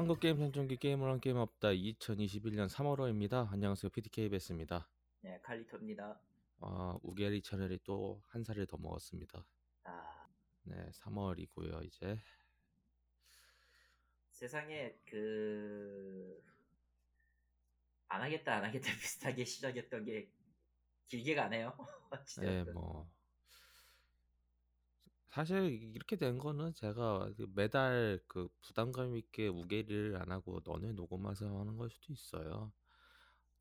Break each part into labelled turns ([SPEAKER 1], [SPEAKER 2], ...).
[SPEAKER 1] 한국 게임 선종기 게임을 한 게임 없다 2021년 3월호입니다. 안녕하세요 PDKBS입니다.
[SPEAKER 2] 네, 칼리토입니다.
[SPEAKER 1] 아 우게리 채널이 또 한 살을 더 먹었습니다.
[SPEAKER 2] 아,
[SPEAKER 1] 네 3월이고요 이제
[SPEAKER 2] 세상에 그... 안 하겠다 안 하겠다 비슷하게 시작했던 게 길게 가네요. 진짜.
[SPEAKER 1] 네뭐 사실 이렇게 된 거는 제가 그 매달 그 부담감 있게 우게리를 안 하고 너네 녹음해서 하는 걸 수도 있어요.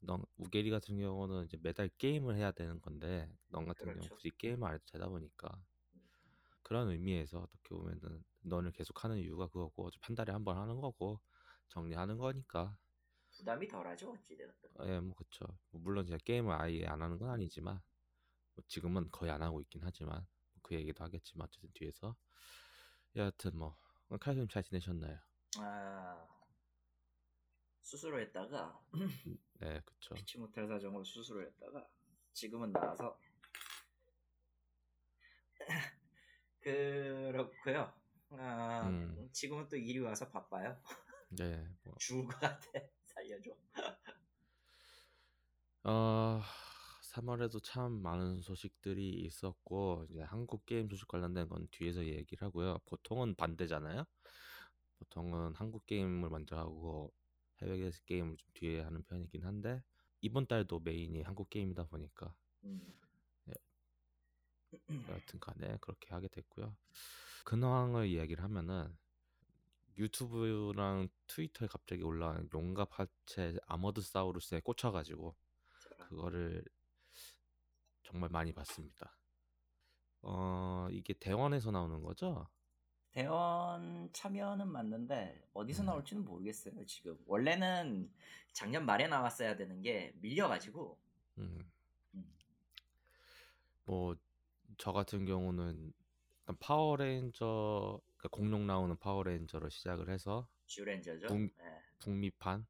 [SPEAKER 1] 넌 우게리 같은 경우는 이제 매달 게임을 해야 되는 건데 넌 같은 경우
[SPEAKER 2] 그렇죠.
[SPEAKER 1] 굳이 게임을 안 해도 되다 보니까 그런 의미에서 어떻게 보면은 넌을 계속 하는 이유가 그거고 어차피 한 달에 한 번 하는 거고 정리하는 거니까
[SPEAKER 2] 부담이 덜하죠 어찌되었든.
[SPEAKER 1] 예 뭐 그쵸 뭐 물론 제가 게임을 아예 안 하는 건 아니지만 뭐 지금은 거의 안 하고 있긴 하지만 그 얘기도 하겠지만 어쨌든 뒤에서 여하튼 뭐 칼님 잘 지내셨나요?
[SPEAKER 2] 아, 수술을 했다가
[SPEAKER 1] 네 그쵸
[SPEAKER 2] 피치 못할 사정으로 수술을 했다가 지금은 나와서 그렇고요. 아,
[SPEAKER 1] 음.
[SPEAKER 2] 지금은 또 일이 와서 바빠요.
[SPEAKER 1] 네 뭐
[SPEAKER 2] 죽을 것 같아. 살려줘.
[SPEAKER 1] 어, 3월에도 참 많은 소식들이 있었고 이제 한국 게임 소식 관련된 건 뒤에서 얘기를 하고요. 보통은 반대잖아요. 보통은 한국 게임을 먼저 하고 해외 게임을 좀 뒤에 하는 편이긴 한데 이번 달도 메인이 한국 게임이다 보니까
[SPEAKER 2] 음.
[SPEAKER 1] 여하튼 간에 그렇게 하게 됐고요. 근황을 이야기를 하면은 유튜브랑 트위터에 갑자기 올라온 용갑 합체 아머드 사우루스에 꽂혀가지고. 그거를 정말 많이 봤습니다. 어 이게 대원에서 나오는 거죠?
[SPEAKER 2] 대원 참여는 맞는데 어디서
[SPEAKER 1] 음.
[SPEAKER 2] 나올지는 모르겠어요 지금 원래는 작년 말에 나왔어야 되는 게 밀려가지고
[SPEAKER 1] 음.
[SPEAKER 2] 음.
[SPEAKER 1] 뭐 저 같은 경우는 약간 파워레인저 그러니까 공룡 나오는 파워레인저로 시작을 해서
[SPEAKER 2] 쥬렌저죠
[SPEAKER 1] 북-
[SPEAKER 2] 네.
[SPEAKER 1] 북미판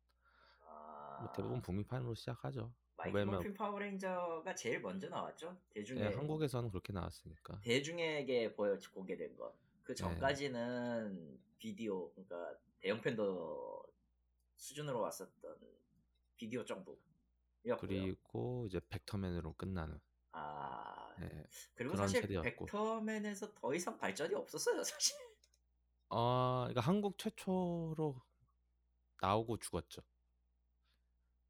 [SPEAKER 2] 아,
[SPEAKER 1] 뭐 대부분 북미판으로 시작하죠.
[SPEAKER 2] Mighty
[SPEAKER 1] 왜냐면
[SPEAKER 2] Morphin 파워레인저가 제일 먼저 나왔죠 대중에
[SPEAKER 1] 예, 한국에서는 그렇게 나왔으니까.
[SPEAKER 2] 대중에게 보여 공개된 거그
[SPEAKER 1] 네.
[SPEAKER 2] 전까지는 비디오 그러니까 대영 팬더 수준으로 왔었던 비디오 정도였고요
[SPEAKER 1] 그리고 이제 벡터맨으로 끝나는.
[SPEAKER 2] 아
[SPEAKER 1] 예.
[SPEAKER 2] 그리고
[SPEAKER 1] 그런
[SPEAKER 2] 사실
[SPEAKER 1] 세대였고.
[SPEAKER 2] 벡터맨에서 더 이상 발전이 없었어요 사실
[SPEAKER 1] 어, 그러니까 한국 최초로 나오고 죽었죠.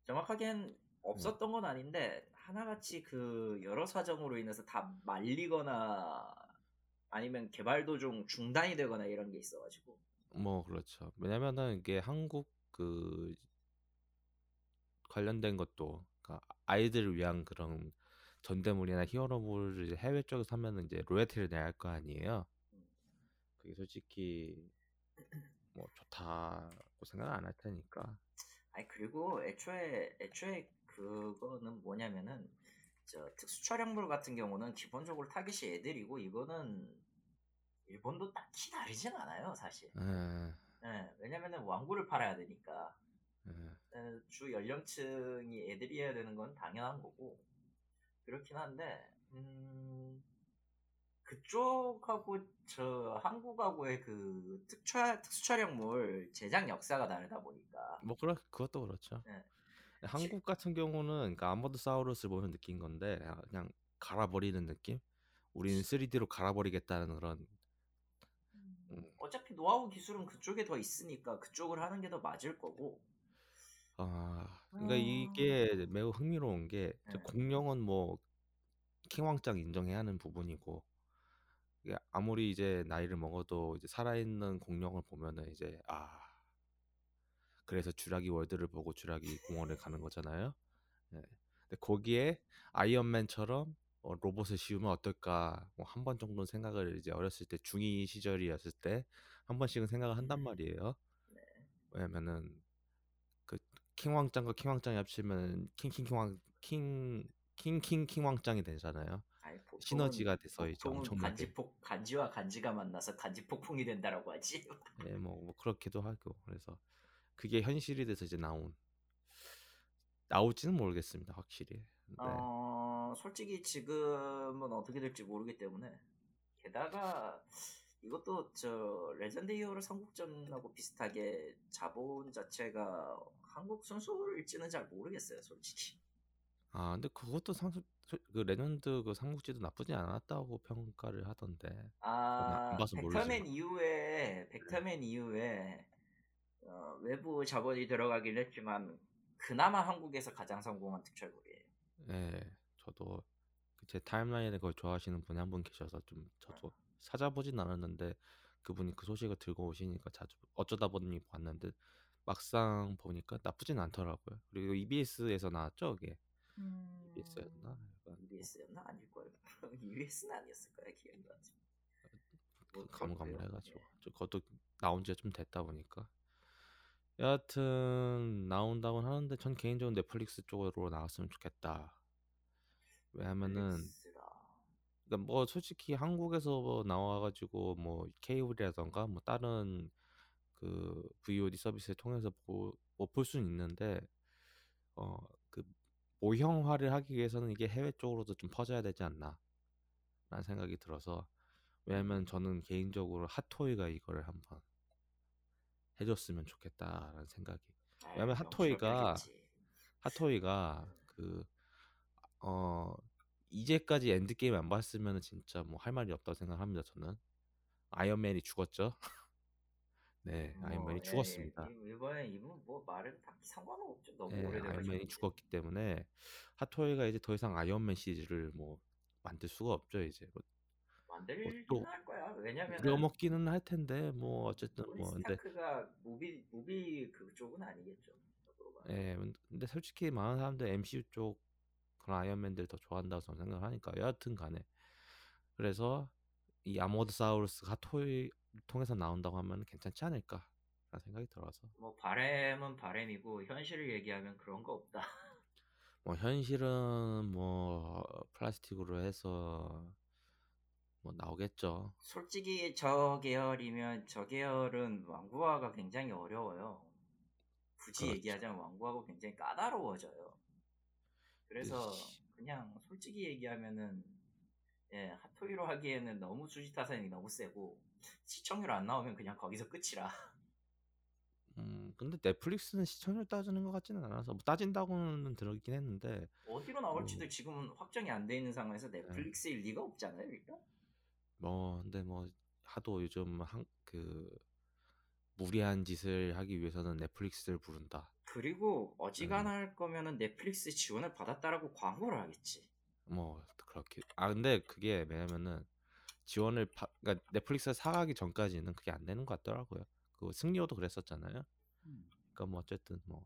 [SPEAKER 2] 정확하게는 없었던 건 아닌데 하나같이 그 여러 사정으로 인해서 다 말리거나 아니면 개발 도중 중단이 되거나 이런 게 있어가지고
[SPEAKER 1] 뭐 그렇죠. 왜냐면은 이게 한국 그 관련된 것도 그러니까 아이들을 위한 그런 전대물이나 히어로물을 이제 해외 쪽에서 하면은 이제 로열티를 내야 할 거 아니에요. 그게 솔직히 뭐 좋다고 생각 안 할 테니까.
[SPEAKER 2] 아니 그리고 애초에 애초에 그거는 뭐냐면은 저 특수 촬영물 같은 경우는 기본적으로 타깃이 애들이고 이거는 일본도 딱히 다르진 않아요 사실.
[SPEAKER 1] 에,
[SPEAKER 2] 예, 왜냐면은 왕구를 팔아야 되니까
[SPEAKER 1] 에,
[SPEAKER 2] 에, 주 연령층이 애들이어야 되는 건 당연한 거고 그렇긴 한데 음, 그쪽하고 저 한국하고의 그 특촬 특수 촬영물 제작 역사가 다르다 보니까
[SPEAKER 1] 뭐 그렇 그것도 그렇죠.
[SPEAKER 2] 네.
[SPEAKER 1] 한국 같은 경우는 그러니까 아머드사우루스를 보면 느낀 건데 아, 그냥 갈아버리는 느낌? 우리는 3D로 갈아버리겠다는 그런 음.
[SPEAKER 2] 어차피 노하우 기술은 그쪽에 더 있으니까 그쪽을 하는 게 더 맞을 거고
[SPEAKER 1] 아 그러니까
[SPEAKER 2] 음.
[SPEAKER 1] 이게 매우 흥미로운 게
[SPEAKER 2] 네.
[SPEAKER 1] 공룡은 뭐 킹왕짱 인정해야 하는 부분이고 아무리 이제 나이를 먹어도 이제 살아있는 공룡을 보면은 이제 아 그래서 주라기 월드를 보고 주라기 공원을 가는 거잖아요. 네. 근데 거기에 아이언맨처럼 어, 로봇을 씌우면 어떨까 뭐 한번 정도는 생각을 이제 어렸을 때 중2 시절이었을 때 한 번씩은 생각을 한단
[SPEAKER 2] 음.
[SPEAKER 1] 말이에요.
[SPEAKER 2] 네.
[SPEAKER 1] 왜냐면은 그 킹왕짱과 킹왕짱이 합치면 킹킹킹왕 킹 킹킹킹왕짱이 되잖아요.
[SPEAKER 2] 아니, 보통은-
[SPEAKER 1] 시너지가 돼서 이제 엄청나게
[SPEAKER 2] 간지폭 간지와 간지가 만나서 간지폭풍이 된다라고 하지.
[SPEAKER 1] 예, 뭐, 뭐 그렇기도 하고 그래서 그게 현실이 돼서 이제 나온 나올지는 모르겠습니다 확실히. 네.
[SPEAKER 2] 어, 솔직히 지금은 어떻게 될지 모르기 때문에 게다가 이것도 저 레전드 히어로 삼국전하고 비슷하게 자본 자체가 한국 순수일지는 잘 모르겠어요, 솔직히.
[SPEAKER 1] 아 근데 그것도 상수 그 레전드 그 삼국지도 나쁘지 않았다고 평가를 하던데
[SPEAKER 2] 아,
[SPEAKER 1] 모르지만
[SPEAKER 2] 이후에 벡터맨 이후에 어, 외부 자본이 들어가긴 했지만 그나마 한국에서 가장 성공한 특촬물이에요.
[SPEAKER 1] 예 저도 그제 타임라인에 그걸 좋아하시는 분이 한 분 계셔서 좀 저도 찾아보진 않았는데 그분이 그 소식을 들고 오시니까 자주 어쩌다 보니 봤는데 막상 보니까 나쁘진 않더라고요. 그리고 EBS에서 나왔죠, 그게. EBS였나? 약간
[SPEAKER 2] EBS였나 아닐 거예요. EBS는 아니었을 거야 기억이 나지.
[SPEAKER 1] 뭐그 가물가물해가지고
[SPEAKER 2] 그렇고요.
[SPEAKER 1] 저 그것도 나온 지가 좀 됐다 보니까 여하튼 나온다고 하는데 전 개인적으로 넷플릭스 쪽으로 나왔으면 좋겠다. 왜냐면은. 그러니까 뭐 솔직히 한국에서 뭐 나와가지고 뭐 케이블이라던가 뭐 다른 그 VOD 서비스를 통해서 뭐볼 수는 있는데 어 그 모형화를 하기 위해서는 이게 해외 쪽으로도 좀 퍼져야 되지 않나 라는 생각이 들어서 왜냐면 저는 개인적으로 핫토이가 이거를 한번 해줬으면 좋겠다라는 생각이 왜냐면 핫토이가. 핫토이가 그 어 이제까지 엔드 게임 안 봤으면 진짜 뭐 할 말이 없다고 생각합니다 저는 아이언맨이 죽었죠 네
[SPEAKER 2] 뭐,
[SPEAKER 1] 아이언맨이
[SPEAKER 2] 예,
[SPEAKER 1] 죽었습니다
[SPEAKER 2] 예, 이번에 이분 뭐 말은 딱히 상관은 없죠. 너무
[SPEAKER 1] 네,
[SPEAKER 2] 오래돼가지고.
[SPEAKER 1] 아이언맨이 죽었기 때문에 핫토이가 이제 더 이상 아이언맨 시리즈를 뭐 만들 수가 없죠 이제 뭐
[SPEAKER 2] 만들긴
[SPEAKER 1] 또
[SPEAKER 2] 할 거야. 왜냐면은
[SPEAKER 1] 우려먹기는 할 텐데 뭐 어쨌든 뭐 근데
[SPEAKER 2] 스타크가 무비 무비 그쪽은 아니겠죠.
[SPEAKER 1] 예 근데 솔직히 많은 사람들 MCU 쪽 그런 아이언맨들 더 좋아한다고 저는 생각을 하니까 여하튼 간에 그래서 이 아모드사우루스 핫토이 통해서 나온다고 하면 괜찮지 않을까 라는 생각이 들어서
[SPEAKER 2] 뭐 바램은 바램이고 현실을 얘기하면 그런 거 없다.
[SPEAKER 1] 뭐 현실은 뭐 플라스틱으로 해서 뭐 나오겠죠
[SPEAKER 2] 솔직히 저 계열이면 저 계열은 왕구화가 굉장히 어려워요. 굳이
[SPEAKER 1] 그렇죠.
[SPEAKER 2] 얘기하자면 왕구화가 굉장히 까다로워져요. 그래서
[SPEAKER 1] 그치.
[SPEAKER 2] 그냥 솔직히 얘기하면은 예, 핫토이로 하기에는 너무 수지타산이 너무 세고 시청률 안 나오면 그냥 거기서 끝이라.
[SPEAKER 1] 음 근데 넷플릭스는 시청률 따지는 것 같지는 않아서 뭐 따진다고는 들었긴 했는데
[SPEAKER 2] 어디로 나올지도
[SPEAKER 1] 뭐,
[SPEAKER 2] 지금은 확정이 안 돼 있는 상황에서 넷플릭스일 리가 없잖아요, 일단.
[SPEAKER 1] 뭐 근데 뭐 하도 요즘 한 그 무리한 짓을 하기 위해서는 넷플릭스를 부른다.
[SPEAKER 2] 그리고 어지간할 거면은 넷플릭스 지원을 받았다라고 광고를 하겠지.
[SPEAKER 1] 뭐 그렇게 아 근데 그게 왜냐면은 지원을 파, 그러니까 넷플릭스 사가기 전까지는 그게 안 되는 것 같더라고요. 그 승리호도 그랬었잖아요. 그러니까 뭐 어쨌든 뭐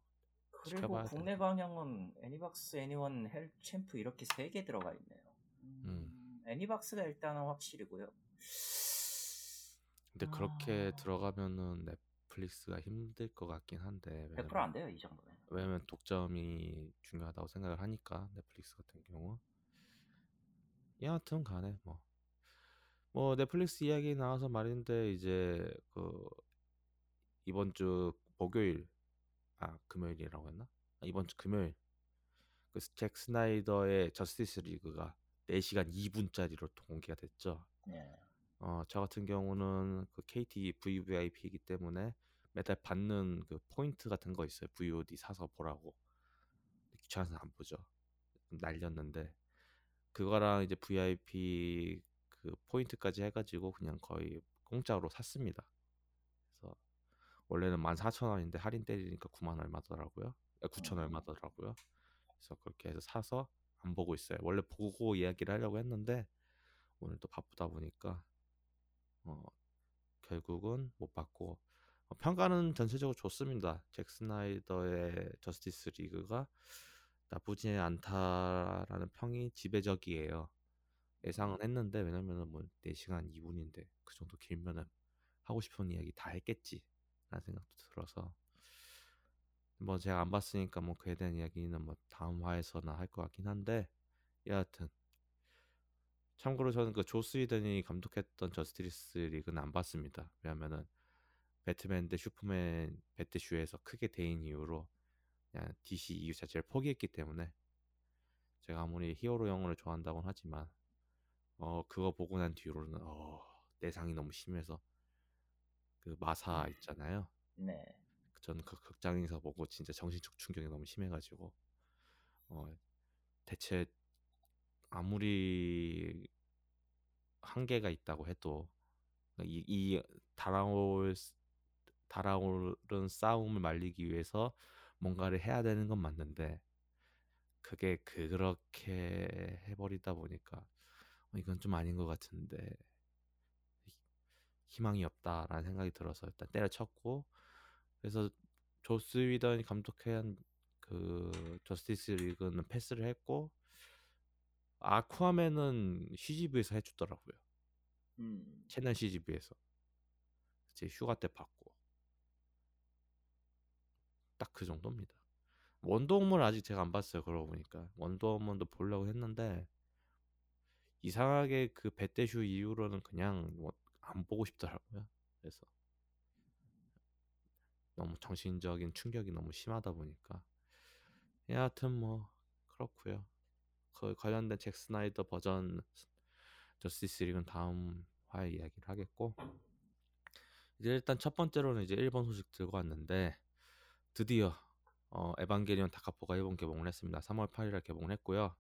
[SPEAKER 2] 그리고 국내
[SPEAKER 1] 돼.
[SPEAKER 2] 방영은 애니박스, 애니원, 헬챔프 이렇게 세 개 들어가 있네요. 음, 애니박스가 일단은 확실이고요.
[SPEAKER 1] 근데 그렇게
[SPEAKER 2] 아.
[SPEAKER 1] 들어가면은 넷플릭스가 힘들 것 같긴 한데
[SPEAKER 2] 100%안 돼요, 이 정도면.
[SPEAKER 1] 왜냐면 독점이 중요하다고 생각을 하니까 넷플릭스 같은 경우 여하튼 간에 뭐 뭐 넷플릭스 이야기 나와서 말인데 이제 그 이번 주 목요일 아 금요일이라고 했나 아, 이번 주 금요일 그 잭 스나이더의 저스티스 리그가 4시간 2분짜리로 공개가 됐죠
[SPEAKER 2] 네.
[SPEAKER 1] 어, 저 같은 경우는 그 KT VVIP이기 때문에 매달 받는 그 포인트 같은 거 있어요. VOD 사서 보라고. 귀찮아서 안 보죠. 날렸는데 그거랑 이제 VIP 그 포인트까지 해가지고 그냥 거의 공짜로 샀습니다. 그래서 원래는 14,000원인데 할인 때리니까 9만 얼마더라고요. 9천 얼마더라고요. 그래서 그렇게 해서 사서 안 보고 있어요. 원래 보고 이야기를 하려고 했는데 오늘 또 바쁘다 보니까 어, 결국은 못 받고 어, 평가는 전체적으로 좋습니다. 잭 스나이더의 저스티스 리그가 나쁘지 않다라는 평이 지배적이에요. 예상은 했는데 왜냐면은 뭐 4시간 2분인데 그 정도 길면은 하고 싶은 이야기 다 했겠지 라는 생각도 들어서 뭐 제가 안 봤으니까 뭐 그에 대한 이야기는 뭐 다음 화에서나 할 것 같긴 한데 여하튼 참고로 저는 그 조스 위든이 감독했던 저스티스 리그는 안 봤습니다. 왜냐면은 배트맨 대 슈퍼맨 배트쇼에서 크게 대인 이후로 그냥 DC 이유 자체를 포기했기 때문에 제가 아무리 히어로 영화를 좋아한다고는 하지만 어 그거 보고 난 뒤로는 어 내상이 너무 심해서 그 마사 있잖아요.
[SPEAKER 2] 네.
[SPEAKER 1] 저는 그 극장에서 보고 진짜 정신적 충격이 너무 심해가지고 어 대체 아무리 한계가 있다고 해도 이, 이 달아올 달아오른 싸움을 말리기 위해서 뭔가를 해야 되는 건 맞는데 그게 그렇게 해버리다 보니까 어, 이건 좀 아닌 것 같은데 희망이 없다라는 생각이 들어서 일단 때려쳤고 그래서 조스 위던이 감독한 그 저스티스 리그는 패스를 했고 아쿠아맨은 CGV에서 해주더라고요.
[SPEAKER 2] 음.
[SPEAKER 1] 채널 CGV에서 제 휴가 때 봤고 딱 그 정도입니다. 원더우먼 아직 제가 안 봤어요. 그러고 보니까 원더우먼도 보려고 했는데 이상하게 그 배떼슈 이후로는 그냥 뭐 안 보고 싶더라고요. 그래서 너무 정신적인 충격이 너무 심하다 보니까 여하튼 뭐 그렇고요. 그 관련된 잭 스나이더 버전 저스티스 리그는 다음 화에 이야기를 하겠고 이제 일단 첫 번째로는 이제 일본 소식 들고 왔는데 드디어 어, 에반게리온 다카포가 일본 개봉을 했습니다. 3월 8일에 개봉을 했고요.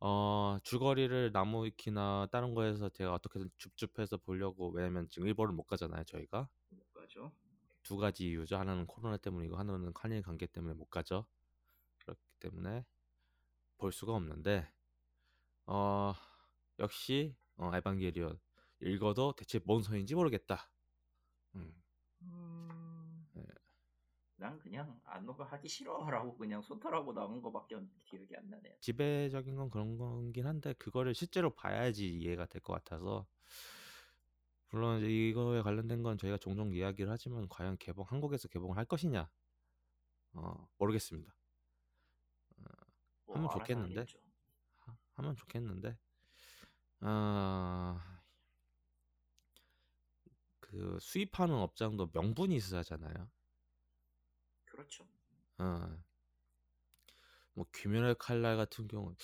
[SPEAKER 1] 어, 줄거리를 나무위키나 다른 거에서 제가 어떻게든 줍줍해서 보려고 왜냐면 지금 일본을 못 가잖아요 저희가
[SPEAKER 2] 못 가죠.
[SPEAKER 1] 두 가지 이유죠 하나는 코로나 때문이고 하나는 한일 관계 때문에 못 가죠 그렇기 때문에 볼 수가 없는데 어 역시 어, 에반게리온 읽어도 대체 뭔 소리인지 모르겠다 음.
[SPEAKER 2] 음... 네. 난 그냥 안노가 하기 싫어라고 그냥 소탈하고 나온 거밖에 기억이 안 나네요.
[SPEAKER 1] 지배적인 건 그런 거긴 한데 그거를 실제로 봐야지 이해가 될 것 같아서 물론 이거에 관련된 건 저희가 종종 이야기를 하지만 과연 개봉 한국에서 개봉을 할 것이냐 어, 모르겠습니다. 어, 뭐 하면 좋겠는데 하, 하면 좋겠는데 어, 그 수입하는 업장도 명분이 있어야잖아요.
[SPEAKER 2] 그렇죠.
[SPEAKER 1] 어. 뭐 귀멸의 칼날 같은 경우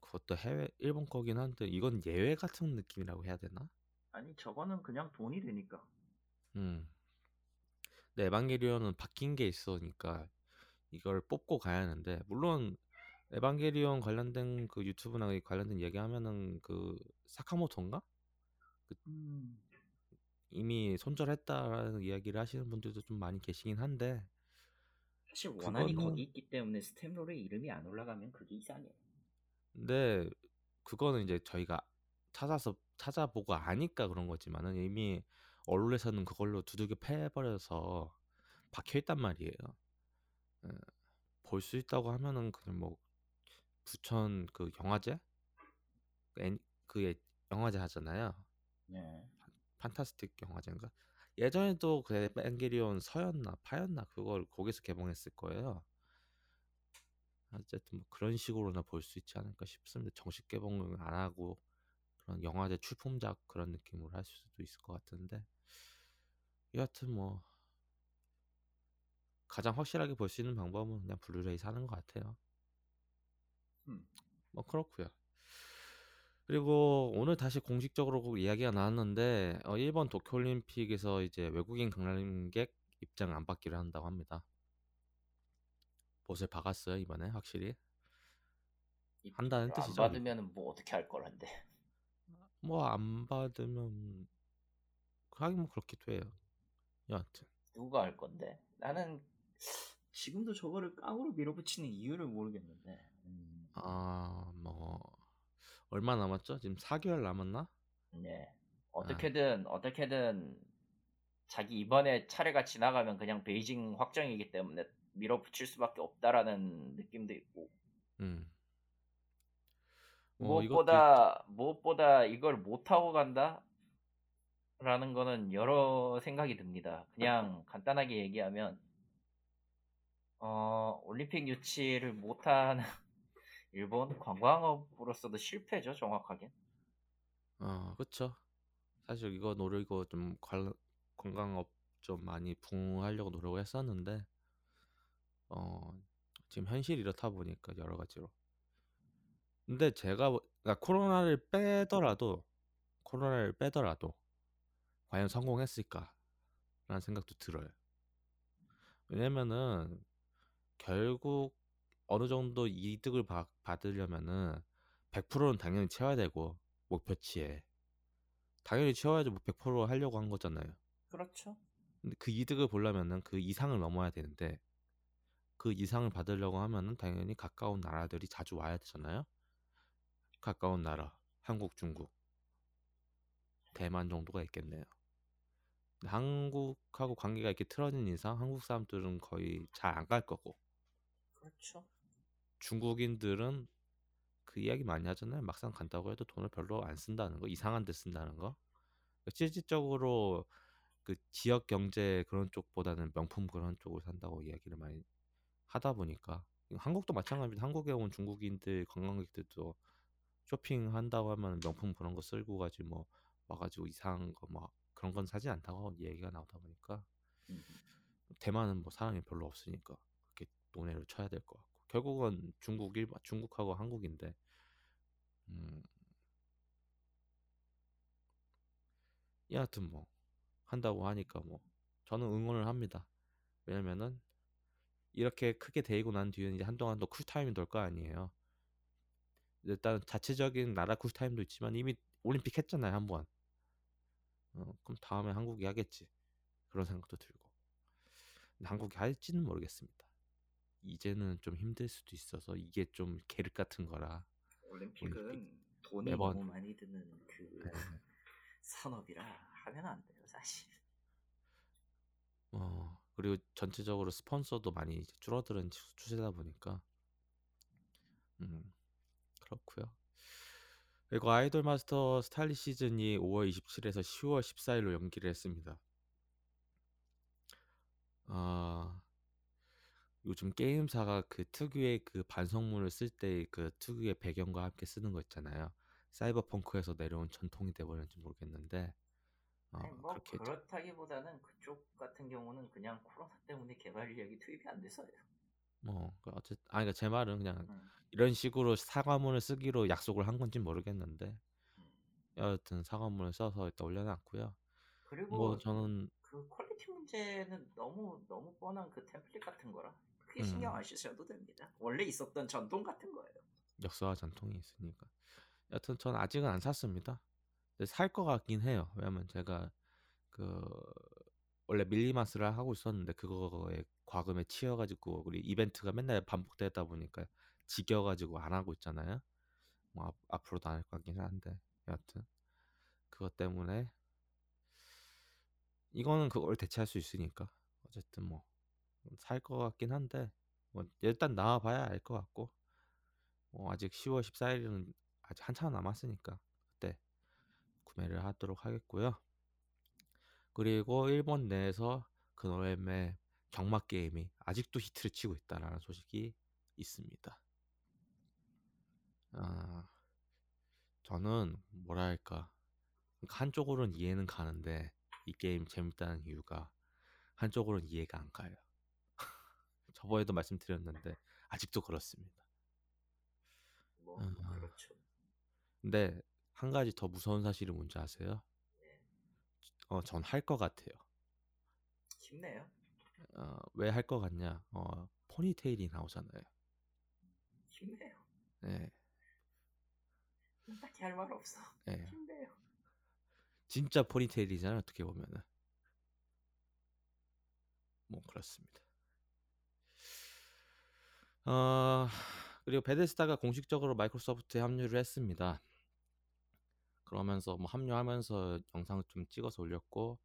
[SPEAKER 1] 그것도 해외 일본 거긴 한데 이건 예외 같은 느낌이라고 해야 되나?
[SPEAKER 2] 아니 저거는 그냥 돈이 되니까.
[SPEAKER 1] 음. 근데 에반게리온은 바뀐 게 있으니까 이걸 뽑고 가야 하는데 물론 에반게리온 관련된 그 유튜브나 관련된 얘기하면은 그 사카모토인가? 그 음. 이미 손절했다라는 이야기를 하시는 분들도 좀 많이 계시긴 한데
[SPEAKER 2] 사실 원한이 그거는... 거기 있기 때문에 스탬롤의 이름이 안 올라가면 그게 이상해.
[SPEAKER 1] 근데 그거는 이제 저희가 찾아서 찾아보고 아니까 그런 거지만은 이미 언론에서는 그걸로 두들겨 패버려서 박혀 있단 말이에요. 예. 볼수 있다고 하면은 그냥 뭐 부천 그 영화제 그, 그 영화제 하잖아요.
[SPEAKER 2] 네.
[SPEAKER 1] 판타스틱 영화제인가? 예전에도 그 에반게리온 서였나 파였나 그걸 거기서 개봉했을 거예요. 어쨌든 뭐 그런 식으로나 볼 수 있지 않을까 싶습니다. 정식 개봉을 안 하고 그런 영화제 출품작 그런 느낌으로 할 수도 있을 것 같은데 여하튼 뭐 가장 확실하게 볼 수 있는 방법은 그냥 블루레이 사는 것 같아요.
[SPEAKER 2] 음.
[SPEAKER 1] 뭐 그렇고요. 그리고 오늘 다시 공식적으로 이야기가 나왔는데 어, 일본 도쿄올림픽에서 이제 외국인 관람객 입장 안 받기를 한다고 합니다. 못을 박았어요 이번에 확실히 한다는 뜻이죠.
[SPEAKER 2] 안 받으면 뭐 어떻게 할 거란데?
[SPEAKER 1] 뭐 안 받으면 하긴 뭐 그렇기도 해요. 여하튼
[SPEAKER 2] 누가 할 건데? 나는 지금도 저거를 깡으로 밀어붙이는 이유를 모르겠는데.
[SPEAKER 1] 음. 아뭐 얼마 남았죠? 지금 4개월 남았나?
[SPEAKER 2] 네. 어떻게든 아. 어떻게든 자기 이번에 차례가 지나가면 그냥 베이징 확정이기 때문에 밀어붙일 수밖에 없다라는 느낌도 있고.
[SPEAKER 1] 음.
[SPEAKER 2] 어, 무엇보다 이것도... 무엇보다 이걸 못 하고 간다. 라는 거는 여러 생각이 듭니다. 그냥 간단하게 얘기하면 어, 올림픽 유치를 못하는 일본 관광업으로서도 실패죠, 정확하게.
[SPEAKER 1] 어, 그렇죠. 사실 이거 노리고 좀 관, 관광업 좀 많이 붕하려고 노력을 했었는데 어, 지금 현실이 이렇다 보니까 여러 가지로. 근데 제가 그러니까 코로나를 빼더라도 코로나를 빼더라도 과연 성공했을까라는 생각도 들어요. 왜냐면은 결국 어느 정도 이득을 받, 받으려면은 100%는 당연히 채워야 되고 목표치에 당연히 채워야지 뭐 100% 하려고 한 거잖아요.
[SPEAKER 2] 그렇죠.
[SPEAKER 1] 근데 그 이득을 보려면은 그 이상을 넘어야 되는데 그 이상을 받으려고 하면은 당연히 가까운 나라들이 자주 와야 되잖아요. 가까운 나라, 한국, 중국, 대만 정도가 있겠네요. 한국하고 관계가 이렇게 틀어진 이상 한국 사람들은 거의 잘 안 갈 거고
[SPEAKER 2] 그렇죠.
[SPEAKER 1] 중국인들은 그 이야기 많이 하잖아요. 막상 간다고 해도 돈을 별로 안 쓴다는 거, 이상한 데 쓴다는 거. 실질적으로 그 지역 경제 그런 쪽보다는 명품 그런 쪽을 산다고 이야기를 많이 하다 보니까 한국도 마찬가지입니다. 한국에 온 중국인들 관광객들도 쇼핑한다고 하면 명품 그런 거 쓸고 가지 뭐 와가지고 이상한 거 막 그런 건 사지 않다고 얘기가 나오다 보니까
[SPEAKER 2] 음.
[SPEAKER 1] 대만은 뭐 사람이 별로 없으니까 그렇게 논의를 쳐야 될 것 같고 결국은 중국 일 중국하고 한국인데 음 여하튼 뭐 한다고 하니까 뭐 저는 응원을 합니다. 왜냐면은 이렇게 크게 데이고 난 뒤에는 이제 한동안 또 쿨타임이 돌거 아니에요. 일단 자체적인 나라 쿨타임도 있지만 이미 올림픽 했잖아요 한 번. 어, 그럼 다음에 한국이 하겠지 그런 생각도 들고 근데 한국이 할지는 모르겠습니다. 이제는 좀 힘들 수도 있어서 이게 좀 계륵 같은 거라
[SPEAKER 2] 올림픽은
[SPEAKER 1] 올림픽
[SPEAKER 2] 돈이
[SPEAKER 1] 매번-
[SPEAKER 2] 너무 많이 드는 그
[SPEAKER 1] 네.
[SPEAKER 2] 산업이라 하면 안 돼요 사실.
[SPEAKER 1] 어 그리고 전체적으로 스폰서도 많이 줄어드는 추- 추세다 보니까 음 그렇고요. 그리고 아이돌 마스터 스타일리 시즌이 5월 27일에서 10월 14일로 연기를 했습니다. 아 요즘 게임사가 그 특유의 그 반성문을 쓸 때 그 특유의 배경과 함께 쓰는 거 있잖아요. 사이버펑크에서 내려온 전통이 돼버렸는지 모르겠는데 어,
[SPEAKER 2] 아니, 뭐
[SPEAKER 1] 그렇게
[SPEAKER 2] 그렇다기보다는 그쪽 같은 경우는 그냥 코로나 때문에 개발 인력이 투입이 안 돼서요.
[SPEAKER 1] 뭐그 어쨌 아니 그러니까 제 말은 그냥
[SPEAKER 2] 음.
[SPEAKER 1] 이런 식으로 사과문을 쓰기로 약속을 한 건지 모르겠는데 여하튼 사과문을 써서 일단 올려놨고요.
[SPEAKER 2] 그리고
[SPEAKER 1] 뭐 저는
[SPEAKER 2] 그 퀄리티 문제는 너무 너무 뻔한 그 템플릿 같은 거라 크게 신경
[SPEAKER 1] 음.
[SPEAKER 2] 안 쓰셔도 됩니다. 원래 있었던 전통 같은 거예요.
[SPEAKER 1] 역사와 전통이 있으니까. 여튼 전 아직은 안 샀습니다. 살 것 같긴 해요. 왜냐면 제가 그 원래 밀리마스를 하고 있었는데 그거에 과금에 치여가지고 우리 이벤트가 맨날 반복되다 보니까 지겨가지고 안 하고 있잖아요. 뭐 앞, 앞으로도 안 할 것 같긴 한데 여하튼 그것 때문에 이거는 그걸 대체할 수 있으니까 어쨌든 뭐 살 것 같긴 한데 뭐 일단 나와봐야 알 것 같고 뭐 아직 10월 14일은 아직 한참 남았으니까 그때 구매를 하도록 하겠고요. 그리고 일본 내에서 그 노래의 경마 게임이 아직도 히트를 치고 있다라는 소식이 있습니다. 아, 저는 뭐랄까 한쪽으로는 이해는 가는데 이 게임 재밌다는 이유가 한쪽으로는 이해가 안 가요. 저번에도 말씀드렸는데 아직도 그렇습니다.
[SPEAKER 2] 뭐
[SPEAKER 1] 음.
[SPEAKER 2] 그렇죠.
[SPEAKER 1] 근데 한 가지 더 무서운 사실이 뭔지 아세요? 어, 전 할 것 같아요.
[SPEAKER 2] 쉽네요.
[SPEAKER 1] 어, 왜 할 것 같냐? 어, 포니테일이 나오잖아요.
[SPEAKER 2] 쉽네요.
[SPEAKER 1] 네,
[SPEAKER 2] 딱히 할 말 없어.
[SPEAKER 1] 네.
[SPEAKER 2] 쉽네요.
[SPEAKER 1] 진짜 포니테일이잖아요. 어떻게 보면은. 뭐 그렇습니다. 어, 그리고 베데스다가 공식적으로 마이크로소프트에 합류를 했습니다. 그러면서 뭐 합류하면서 영상을 좀 찍어서 올렸고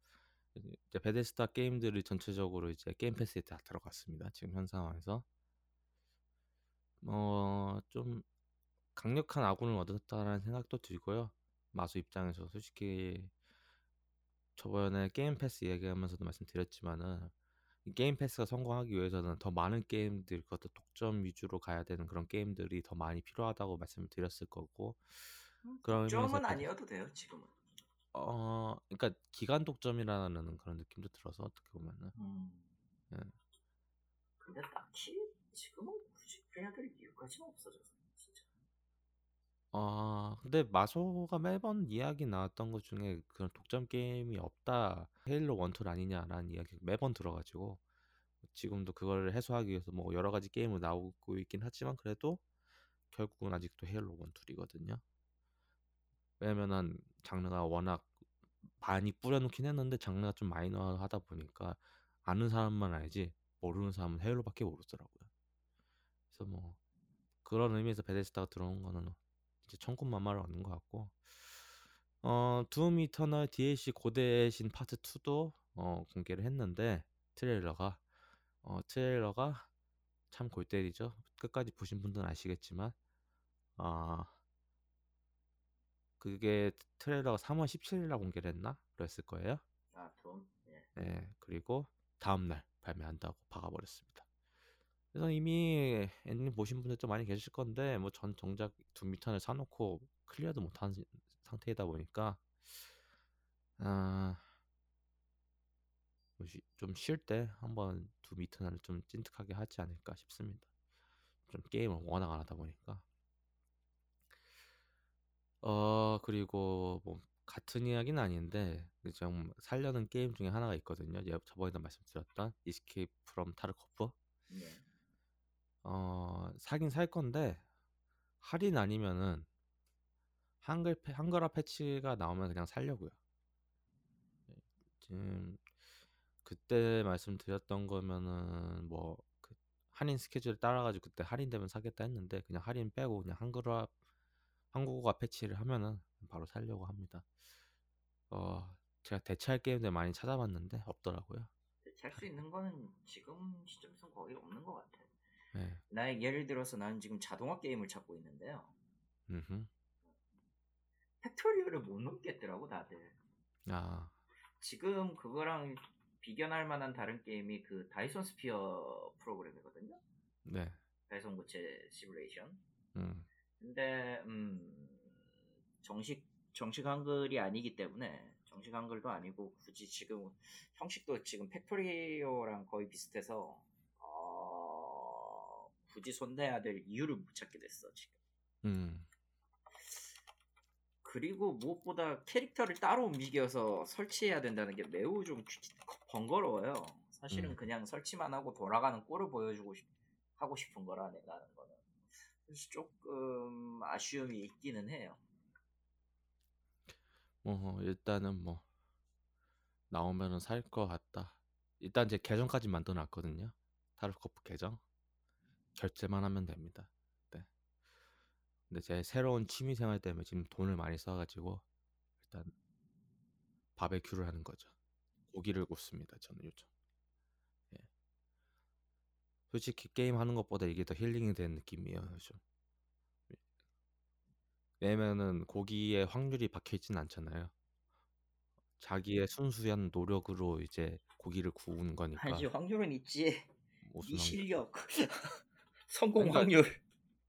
[SPEAKER 1] 이제 베데스다 게임들이 전체적으로 이제 게임 패스에 다 들어갔습니다. 지금 현 상황에서 어좀 강력한 아군을 얻었다라는 생각도 들고요. 마수 입장에서 솔직히 저번에 게임 패스 얘기하면서도 말씀드렸지만은 이 게임 패스가 성공하기 위해서는 더 많은 게임들, 그것도 독점 위주로 가야 되는 그런 게임들이 더 많이 필요하다고 말씀을 드렸을 거고 그런
[SPEAKER 2] 점은
[SPEAKER 1] 베데스-
[SPEAKER 2] 아니어도 돼요 지금은.
[SPEAKER 1] 어, 그러니까 기간 독점이라는 그런 느낌도 들어서 어떻게 보면은 예.
[SPEAKER 2] 근데 딱히 지금은 굳이 그래야 될 이유까지는 없어졌어 진짜.
[SPEAKER 1] 어 근데 마소가 매번 이야기 나왔던 것 중에 그런 독점 게임이 없다. 헤일로 1, 2 아니냐라는 이야기가 매번 들어 가지고 지금도 그거를 해소하기 위해서 뭐 여러 가지 게임을 나오고 있긴 하지만 그래도 결국은 아직도 헤일로 1, 2이거든요. 왜냐면은 장르가 워낙 많이 뿌려놓긴 했는데 장르가 좀 마이너하다 보니까 아는 사람만 알지 모르는 사람은 헤일로밖에 모르더라고요. 그래서 뭐 그런 의미에서 베데스다가 들어온 거는 이제 천군만마를 얻는 것 같고 어 둠 이터널 DLC 고대의 신 파트 2도 어 공개를 했는데 트레일러가 어 트레일러가 참 골 때리죠. 끝까지 보신 분들은 아시겠지만 아 그게 트레일러가 3월 17일 날 공개를 했나? 그랬을 거예요.
[SPEAKER 2] 아, 돈. 예.
[SPEAKER 1] 네, 그리고 다음 날 발매한다고 박아버렸습니다. 그래서 이미 엔딩 보신 분들도 많이 계실 건데 뭐 전 정작 둠 이터널 사놓고 클리어도 못한 상태이다 보니까 아, 좀 쉴 때 한번 둠 이터널을 좀 찐득하게 하지 않을까 싶습니다. 좀 게임을 워낙 안 하다 보니까 어 그리고 뭐 같은 이야기는 아닌데 좀 살려는 게임 중에 하나가 있거든요. 예, 저번에도 말씀드렸던 이스케이프 프롬 타르코프.
[SPEAKER 2] 예.
[SPEAKER 1] 어 사긴 살 건데 할인 아니면은 한글 패, 한글화 패치가 나오면 그냥 살려고요. 예, 지금 그때 말씀드렸던 거면은 뭐 그 할인 스케줄 따라 가지고 그때 할인되면 사겠다 했는데 그냥 할인 빼고 그냥 한글화 한국어가 패치를 하면은 바로 살려고 합니다. 어 제가 대체할 게임들 많이 찾아봤는데 없더라고요.
[SPEAKER 2] 대체할 수 있는 거는 지금 시점에서 거의 없는 것 같아.
[SPEAKER 1] 네.
[SPEAKER 2] 나 예를 들어서 나는 지금 자동화 게임을 찾고 있는데요.
[SPEAKER 1] 음흠.
[SPEAKER 2] 팩토리오를 못 넘겠더라고 다들.
[SPEAKER 1] 아
[SPEAKER 2] 지금 그거랑 비견할 만한 다른 게임이 그 다이손 스피어 프로그램이거든요.
[SPEAKER 1] 네.
[SPEAKER 2] 다이손 구체 시뮬레이션.
[SPEAKER 1] 음.
[SPEAKER 2] 근데 음 정식 정식 한글이 아니기 때문에 정식 한글도 아니고 굳이 지금 형식도 지금 팩토리오랑 거의 비슷해서 어, 굳이 손대야 될 이유를 못 찾게 됐어 지금.
[SPEAKER 1] 음.
[SPEAKER 2] 그리고 무엇보다 캐릭터를 따로 움직여서 설치해야 된다는 게 매우 좀 번거로워요. 사실은
[SPEAKER 1] 음.
[SPEAKER 2] 그냥 설치만 하고 돌아가는 꼴을 보여주고 싶, 하고 싶은 거라 내가 하는 거는. 그래서 조금 아쉬움이 있기는 해요.
[SPEAKER 1] 뭐 일단은 뭐 나오면은 살 것 같다. 일단 제 계정까지 만들어놨거든요. 타르코프 계정 결제만 하면 됩니다. 네. 근데 제 새로운 취미 생활 때문에 지금 돈을 많이 써가지고 일단 바베큐를 하는 거죠. 고기를 굽습니다. 저는 요즘. 예. 솔직히 게임 하는 것보다 이게 더 힐링이 되는 느낌이에요. 요즘. 왜냐면은 고기에 확률이 박혀 있진 않잖아요. 자기의 순수한 노력으로 이제 고기를 구운 거니까.
[SPEAKER 2] 아니 확률은 있지.
[SPEAKER 1] 무슨 확률?
[SPEAKER 2] 실력, 성공
[SPEAKER 1] 그러니까-
[SPEAKER 2] 확률,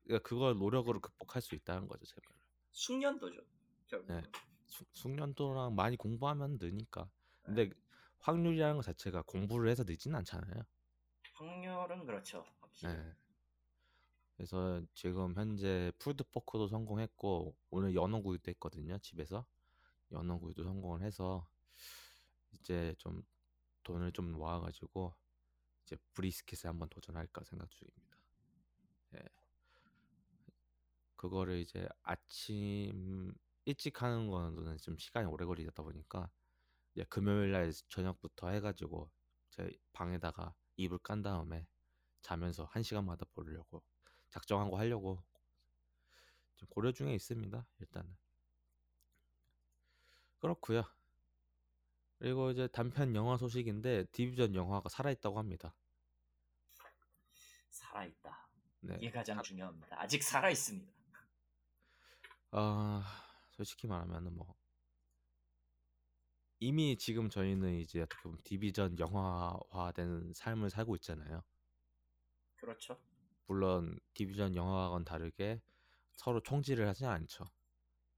[SPEAKER 1] 그러니까 그걸 노력으로 극복할 수 있다는 거죠, 제발.
[SPEAKER 2] 숙련도죠. 결국.
[SPEAKER 1] 네. 숙- 숙련도랑 많이 공부하면 느니까. 근데 확률이라는 것 자체가 공부를 해서 늦진 않잖아요.
[SPEAKER 2] 확률은 그렇죠. 확실히.
[SPEAKER 1] 네. 그래서 지금 현재 푸드포크도 성공했고 오늘 연어구이도 했거든요 집에서 연어구이도 성공을 해서 이제 좀 돈을 좀 모아가지고 이제 브리스킷에 한번 도전할까 생각 중입니다. 예. 그거를 이제 아침 일찍 하는 거는 좀 시간이 오래 걸리다 보니까 이제 금요일 날 저녁부터 해가지고 제 방에다가 이불 깐 다음에 자면서 한 시간마다 보려고 작정하고 하려고 좀 고려 중에 있습니다. 일단은 그렇고요. 그리고 이제 단편 영화 소식인데 디비전 영화가 살아있다고 합니다.
[SPEAKER 2] 살아있다.
[SPEAKER 1] 네.
[SPEAKER 2] 이게 가장
[SPEAKER 1] 사-
[SPEAKER 2] 중요합니다. 아직 살아있습니다.
[SPEAKER 1] 아 솔직히 말하면은 뭐 이미 지금 저희는 이제 어떻게 보면 디비전 영화화된 삶을 살고 있잖아요.
[SPEAKER 2] 그렇죠.
[SPEAKER 1] 물론 디비전 영화와는 다르게 서로 총질을 하지 않죠.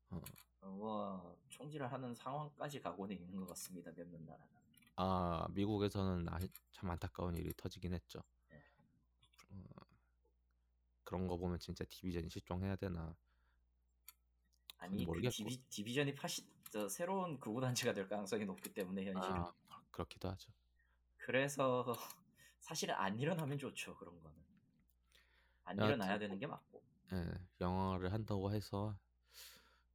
[SPEAKER 1] 어,
[SPEAKER 2] 어, 뭐 총질을 하는 상황까지 가고는 있는 것 같습니다. 몇몇 나라는.
[SPEAKER 1] 아 미국에서는 아, 참 안타까운 일이 터지긴 했죠.
[SPEAKER 2] 네.
[SPEAKER 1] 어, 그런 거 보면 진짜 디비전이 실종해야 되나
[SPEAKER 2] 아니 그. 디비, 디비전이 파시 저 새로운 구구단체가 될 가능성이 높기 때문에 현실은
[SPEAKER 1] 아, 그렇기도 하죠.
[SPEAKER 2] 그래서 사실은 안 일어나면 좋죠 그런 거는 안
[SPEAKER 1] 여하튼
[SPEAKER 2] 일어나야 되는 게 맞고
[SPEAKER 1] 예, 영화를 한다고 해서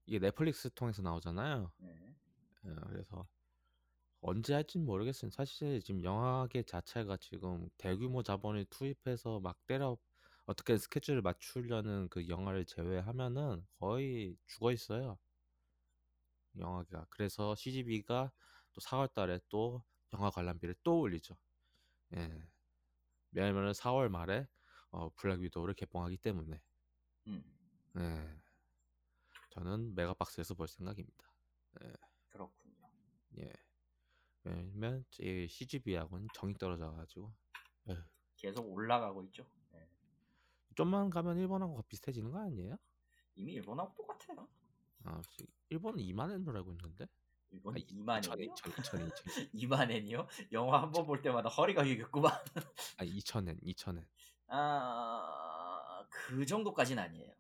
[SPEAKER 1] 이게 넷플릭스 통해서 나오잖아요.
[SPEAKER 2] 네.
[SPEAKER 1] 예, 그래서 언제 할진 모르겠어요. 사실 지금 영화계 자체가 지금 대규모 자본을 투입해서 막 때려 어떻게 스케줄을 맞추려는 그 영화를 제외하면은 거의 죽어 있어요. 영화가. 그래서 CGV가 또 4월 달에 또 영화 관람비를 또 올리죠. 예. 왜냐면은 4월 말에 어, 블랙 위도우를 개봉하기 때문에.
[SPEAKER 2] 음
[SPEAKER 1] 예. 저는 메가박스에서 볼 생각입니다.
[SPEAKER 2] 그렇군요
[SPEAKER 1] 예. 왜냐면 이 CGV하고는 정이 떨어져 가지고
[SPEAKER 2] 계속 올라가고 있죠 네.
[SPEAKER 1] 좀만 가면 일본하고 비슷해지는 거 아니에요?
[SPEAKER 2] 이미 일본하고 똑같아요
[SPEAKER 1] 아, 일본은 2만 엔으로 알고 있는데?
[SPEAKER 2] 일본
[SPEAKER 1] 아,
[SPEAKER 2] 2만 엔이요?
[SPEAKER 1] 2천, 2천, 2천,
[SPEAKER 2] 2만 엔이요? 영화 한 번 볼 때마다 허리가 휘겠구만
[SPEAKER 1] 아, 2천 엔, 2천 엔.
[SPEAKER 2] 아 그 정도까지는 아니에요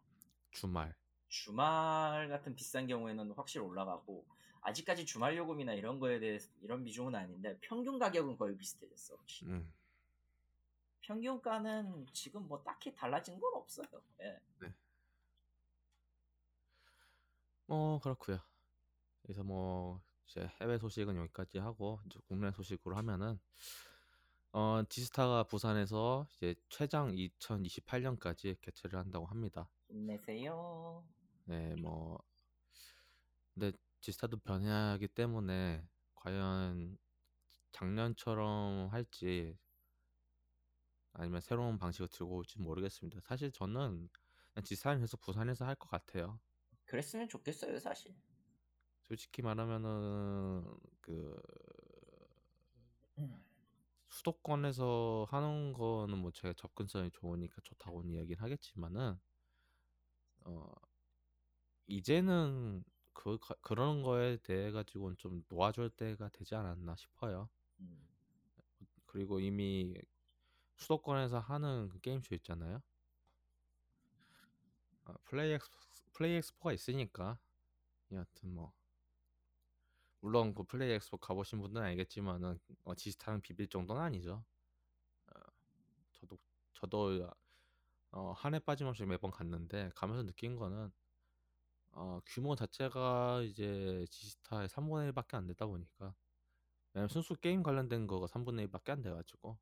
[SPEAKER 1] 주말.
[SPEAKER 2] 주말 같은 비싼 경우에는 확실히 올라가고 아직까지 주말 요금이나 이런 거에 대해서 이런 비중은 아닌데 평균 가격은 거의 비슷해졌어. 확실히.
[SPEAKER 1] 음.
[SPEAKER 2] 평균가는 지금 뭐 딱히 달라진 건 없어요. 예.
[SPEAKER 1] 뭐 그렇고요. 그래서 뭐 이제 해외 소식은 여기까지 하고 이제 국내 소식으로 하면은 어 디스타가 부산에서 이제 최장 2028년까지 개최를 한다고 합니다.
[SPEAKER 2] 힘내세요.
[SPEAKER 1] 네, 뭐 근데 디스타도 변해야 하기 때문에 과연 작년처럼 할지 아니면 새로운 방식을 들고 올지 모르겠습니다. 사실 저는 그냥 디스타에서 부산에서 할 것 같아요.
[SPEAKER 2] 그랬으면 좋겠어요, 사실.
[SPEAKER 1] 솔직히 말하면은 그 수도권에서 하는 거는 뭐 제가 접근성이 좋으니까 좋다고는 이야기는 하겠지만은 어 이제는 그 가- 그런 거에 대해 가지고는 좀 놓아줄 때가 되지 않았나 싶어요.
[SPEAKER 2] 음,
[SPEAKER 1] 그리고 이미 수도권에서 하는 그 게임쇼 있잖아요. 아, 플레이 엑스 플레이 엑스포가 있으니까 여하튼 뭐 물론 그 플레이 엑스포 가보신 분들은 알겠지만은 어, 지스타랑 비빌 정도는 아니죠. 어, 저도 저도 어, 한 해 빠짐없이 매번 갔는데 가면서 느낀 거는 어, 규모 자체가 이제 지스타의 3분의 1밖에 안 되다 보니까 왜냐면 순수 게임 관련된 거가 3분의 1밖에 안 돼가지고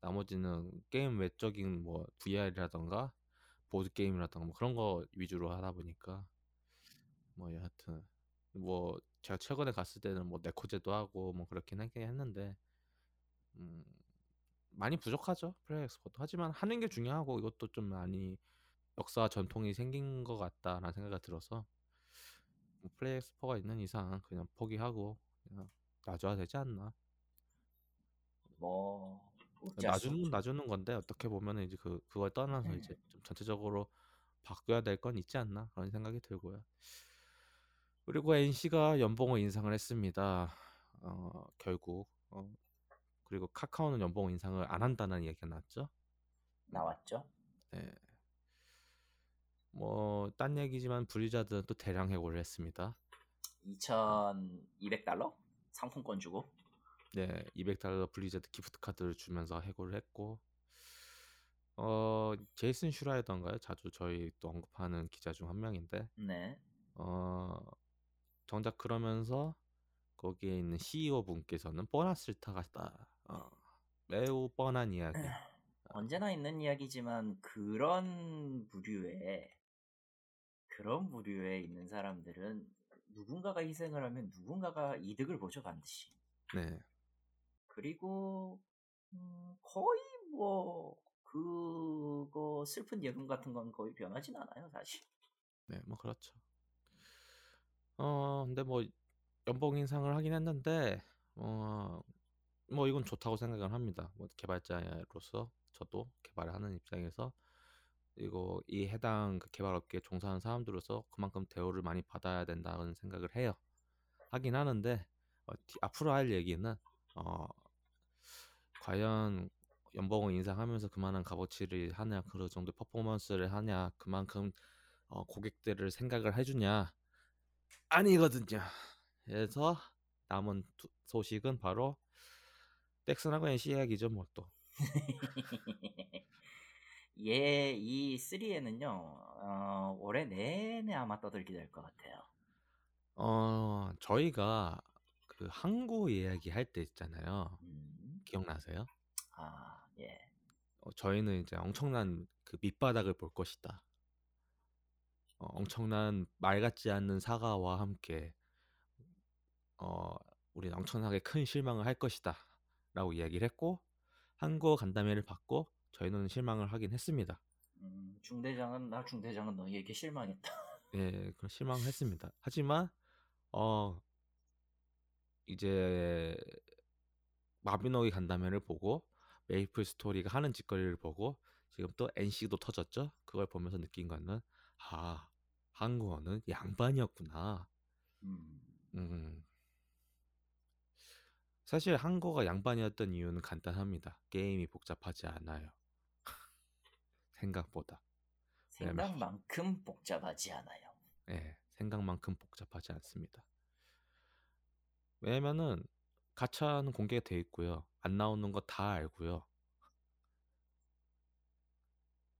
[SPEAKER 1] 나머지는 게임 외적인 뭐 VR이라던가 보드 게임이라던가 뭐 그런 거 위주로 하다 보니까 뭐 여하튼 뭐 제가 최근에 갔을 때는 뭐 네코제도 하고 뭐 그렇긴 하긴 했는데 음 많이 부족하죠 플레이 엑스포도. 하지만 하는 게 중요하고 이것도 좀 많이 역사 전통이 생긴 것 같다라는 생각이 들어서 뭐 플레이 엑스포가 있는 이상 그냥 포기하고 그냥 놔줘야 되지 않나.
[SPEAKER 2] 뭐
[SPEAKER 1] 놔주는. 놔주는 건데 어떻게 보면은 이제 그 그걸 떠나서 이제 좀 전체적으로 바뀌어야 될 건 있지 않나 그런 생각이 들고요. 그리고 NC가 연봉을 인상을 했습니다. 어, 결국 어, 그리고 카카오는 연봉 인상을 안 한다는 이야기가 나왔죠.
[SPEAKER 2] 나왔죠.
[SPEAKER 1] 네. 뭐 딴 얘기지만 블리자드는 또 대량 해고를 했습니다.
[SPEAKER 2] 2,200달러 상품권 주고
[SPEAKER 1] 네, 200달러 블리자드 기프트 카드를 주면서 해고를 했고 어 제이슨 슈라이어던가요? 자주 저희 또 언급하는 기자 중 한 명인데
[SPEAKER 2] 네.
[SPEAKER 1] 어 정작 그러면서 거기에 있는 CEO 분께서는 보너스를 타갔다. 어, 매우 뻔한 이야기.
[SPEAKER 2] 언제나 있는 이야기지만 그런 부류에 그런 부류에 있는 사람들은 누군가가 희생을 하면 누군가가 이득을 보죠 반드시.
[SPEAKER 1] 네,
[SPEAKER 2] 그리고 음, 거의 뭐 그거 슬픈 예금 같은 건 거의 변하진 않아요 사실.
[SPEAKER 1] 네, 뭐 그렇죠. 어, 근데 뭐 연봉 인상을 하긴 했는데 어, 뭐 이건 좋다고 생각을 합니다. 뭐 개발자로서 저도 개발을 하는 입장에서 그리고 이 해당 그 개발업계에 종사하는 사람들로서 그만큼 대우를 많이 받아야 된다는 생각을 해요. 하긴 하는데 어, 뒤- 앞으로 할 얘기는 어, 과연 연봉을 인상하면서 그만한 값어치를 하냐, 그 정도 퍼포먼스를 하냐, 그만큼 어, 고객들을 생각을 해주냐? 아니거든요. 그래서 남은 두- 소식은 바로 넥슨하고 NC 이야기죠, 뭐 또.
[SPEAKER 2] 예, 이 3에는요, 어, 올해 내내 아마 떠들게 될 것 같아요.
[SPEAKER 1] 어, 저희가 그 항구 이야기 할 때 있잖아요.
[SPEAKER 2] 음,
[SPEAKER 1] 기억나세요?
[SPEAKER 2] 아, 예.
[SPEAKER 1] 어, 저희는 이제 엄청난 그 밑바닥을 볼 것이다. 어, 엄청난 말 같지 않는 사과와 함께 어, 우리는 엄청나게 큰 실망을 할 것이다. 라고 이야기를 했고 항구 간담회를 받고 저희는 실망을 하긴 했습니다.
[SPEAKER 2] 음, 중대장은, 나 중대장은 너희에게 실망했다.
[SPEAKER 1] 예, 그 실망을 했습니다. 하지만 어 이제 마비노기 간담회를 보고 메이플 스토리가 하는 짓거리를 보고 지금 또 NC도 터졌죠. 그걸 보면서 느낀 거는 아 한국어는 양반이었구나.
[SPEAKER 2] 음,
[SPEAKER 1] 음. 사실 한국어가 양반이었던 이유는 간단합니다. 게임이 복잡하지 않아요. 생각보다.
[SPEAKER 2] 생각만큼 복잡하지 않아요.
[SPEAKER 1] 예, 생각만큼 복잡하지 않습니다. 왜냐면은 가차는 공개가 돼 있고요. 안 나오는 거 다 알고요.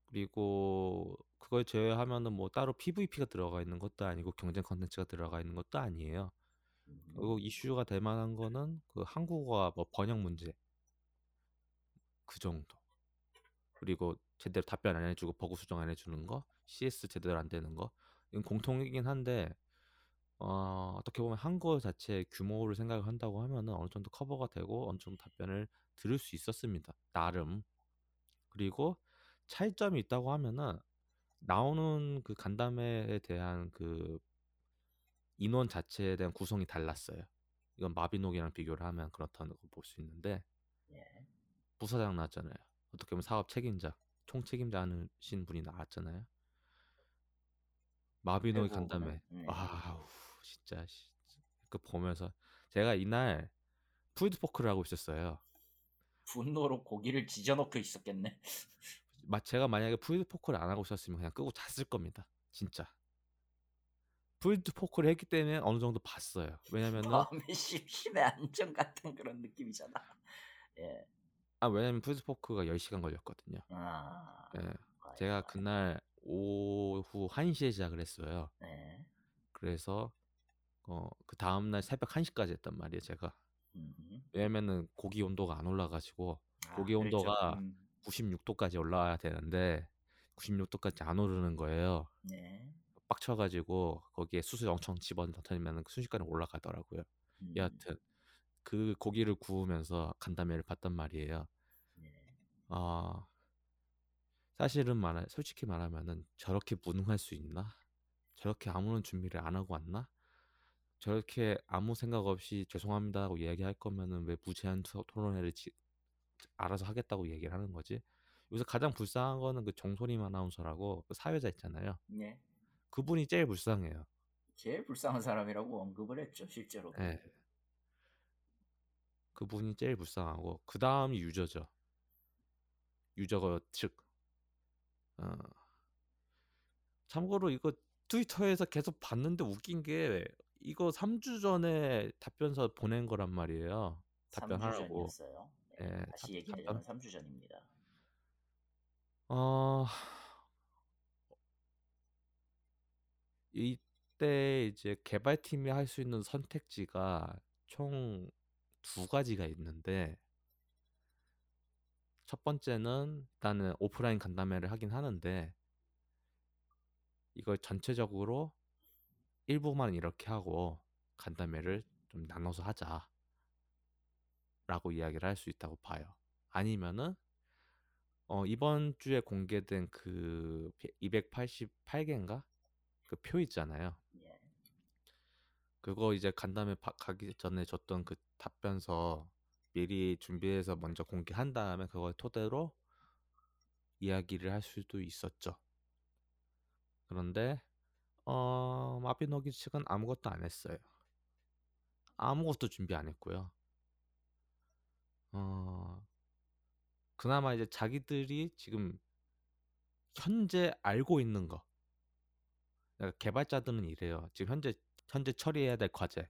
[SPEAKER 1] 그리고 그걸 제외하면은 뭐 따로 PVP가 들어가 있는 것도 아니고 경쟁 컨텐츠가 들어가 있는 것도 아니에요.
[SPEAKER 2] 음,
[SPEAKER 1] 그리고 이슈가 될 만한 거는 그 한국어화 뭐 번역 문제 그 정도. 그리고 제대로 답변 안 해주고 버그 수정 안 해주는 거, CS 제대로 안 되는 거, 이건 공통이긴 한데 어, 어떻게 보면 한국어 자체의 규모를 생각을 한다고 하면은 어느 정도 커버가 되고 어느 정도 답변을 들을 수 있었습니다. 나름. 그리고 차이점이 있다고 하면은 나오는 그 간담회에 대한 그 인원 자체에 대한 구성이 달랐어요. 이건 마비노기랑 비교를 하면 그렇다는 걸 볼 수 있는데
[SPEAKER 2] 예.
[SPEAKER 1] 부사장 나왔잖아요. 어떻게 보면 사업 책임자, 총 책임자 하신 분이 나왔잖아요. 마비노기 간담회.
[SPEAKER 2] 네.
[SPEAKER 1] 아우 진짜 씨. 그 보면서 제가 이날 pulled pork를 하고 있었어요.
[SPEAKER 2] 분노로 고기를 지져놓고 있었겠네.
[SPEAKER 1] 마- 제가 만약에 pulled pork를 안 하고 있었으면 그냥 끄고 잤을 겁니다. 진짜. pulled pork를 했기 때문에 어느 정도 봤어요. 왜냐면은
[SPEAKER 2] 밤에 심신의 안정 같은 그런 느낌이잖아. 예.
[SPEAKER 1] 아 왜냐면 pulled pork가 10시간 걸렸거든요.
[SPEAKER 2] 아,
[SPEAKER 1] 예. 제가. 그날 오후 1시에 시작을 했어요.
[SPEAKER 2] 네.
[SPEAKER 1] 그래서 어, 그 다음 날 새벽 1시까지 했단 말이에요, 제가.
[SPEAKER 2] 음.
[SPEAKER 1] 왜냐면은 고기 온도가 안 올라가지고
[SPEAKER 2] 아,
[SPEAKER 1] 고기
[SPEAKER 2] 그랬죠.
[SPEAKER 1] 온도가
[SPEAKER 2] 음,
[SPEAKER 1] 96도까지 올라와야 되는데 96도까지 안 오르는 거예요.
[SPEAKER 2] 네.
[SPEAKER 1] 빡쳐가지고 거기에 수술 엄청 집어넣으면 순식간에 올라가더라고요.
[SPEAKER 2] 음,
[SPEAKER 1] 여하튼 그 고기를 구우면서 간담회를 봤단 말이에요.
[SPEAKER 2] 네.
[SPEAKER 1] 아 사실은 말하 솔직히 말하면은 저렇게 무능할 수 있나? 저렇게 아무런 준비를 안 하고 왔나? 저렇게 아무 생각 없이 죄송합니다라고 이야기할 거면은 왜 무제한 토- 토론회를 지- 알아서 하겠다고 얘기를 하는 거지? 여기서 가장 불쌍한 거는 그 정소림 아나운서라고 그 사회자 있잖아요.
[SPEAKER 2] 네.
[SPEAKER 1] 그분이 제일 불쌍해요.
[SPEAKER 2] 제일 불쌍한 사람이라고 언급을 했죠, 실제로.
[SPEAKER 1] 예. 그분이 제일 불쌍하고 그 다음이 유저죠. 유저 측. 어. 참고로 이거 트위터에서 계속 봤는데 웃긴 게 이거 3주 전에 답변서 보낸 거란 말이에요.
[SPEAKER 2] 3주
[SPEAKER 1] 답변하라고.
[SPEAKER 2] 전이었어요.
[SPEAKER 1] 예,
[SPEAKER 2] 예,
[SPEAKER 1] 답-
[SPEAKER 2] 다시 얘기하자면 3주 전입니다.
[SPEAKER 1] 어 이때 이제 개발팀이 할 수 있는 선택지가 총 두 가지가 있는데 첫 번째는 일단은 오프라인 간담회를 하긴 하는데 이걸 전체적으로 일부만 이렇게 하고 간담회를 좀 나눠서 하자 라고 이야기를 할 수 있다고 봐요. 아니면은 어, 이번 주에 공개된 그 288개인가 그 표 있잖아요.
[SPEAKER 2] 예.
[SPEAKER 1] 그거 이제 간담회 파- 가기 전에 줬던 그 답변서 미리 준비해서 먼저 공개한 다음에 그걸 토대로 이야기를 할 수도 있었죠. 그런데 어, 마비노기 측은 아무것도 안 했어요. 아무것도 준비 안 했고요. 어, 그나마 이제 자기들이 지금 현재 알고 있는 거 그러니까 개발자들은 이래요. 지금 현재 현재 처리해야 될 과제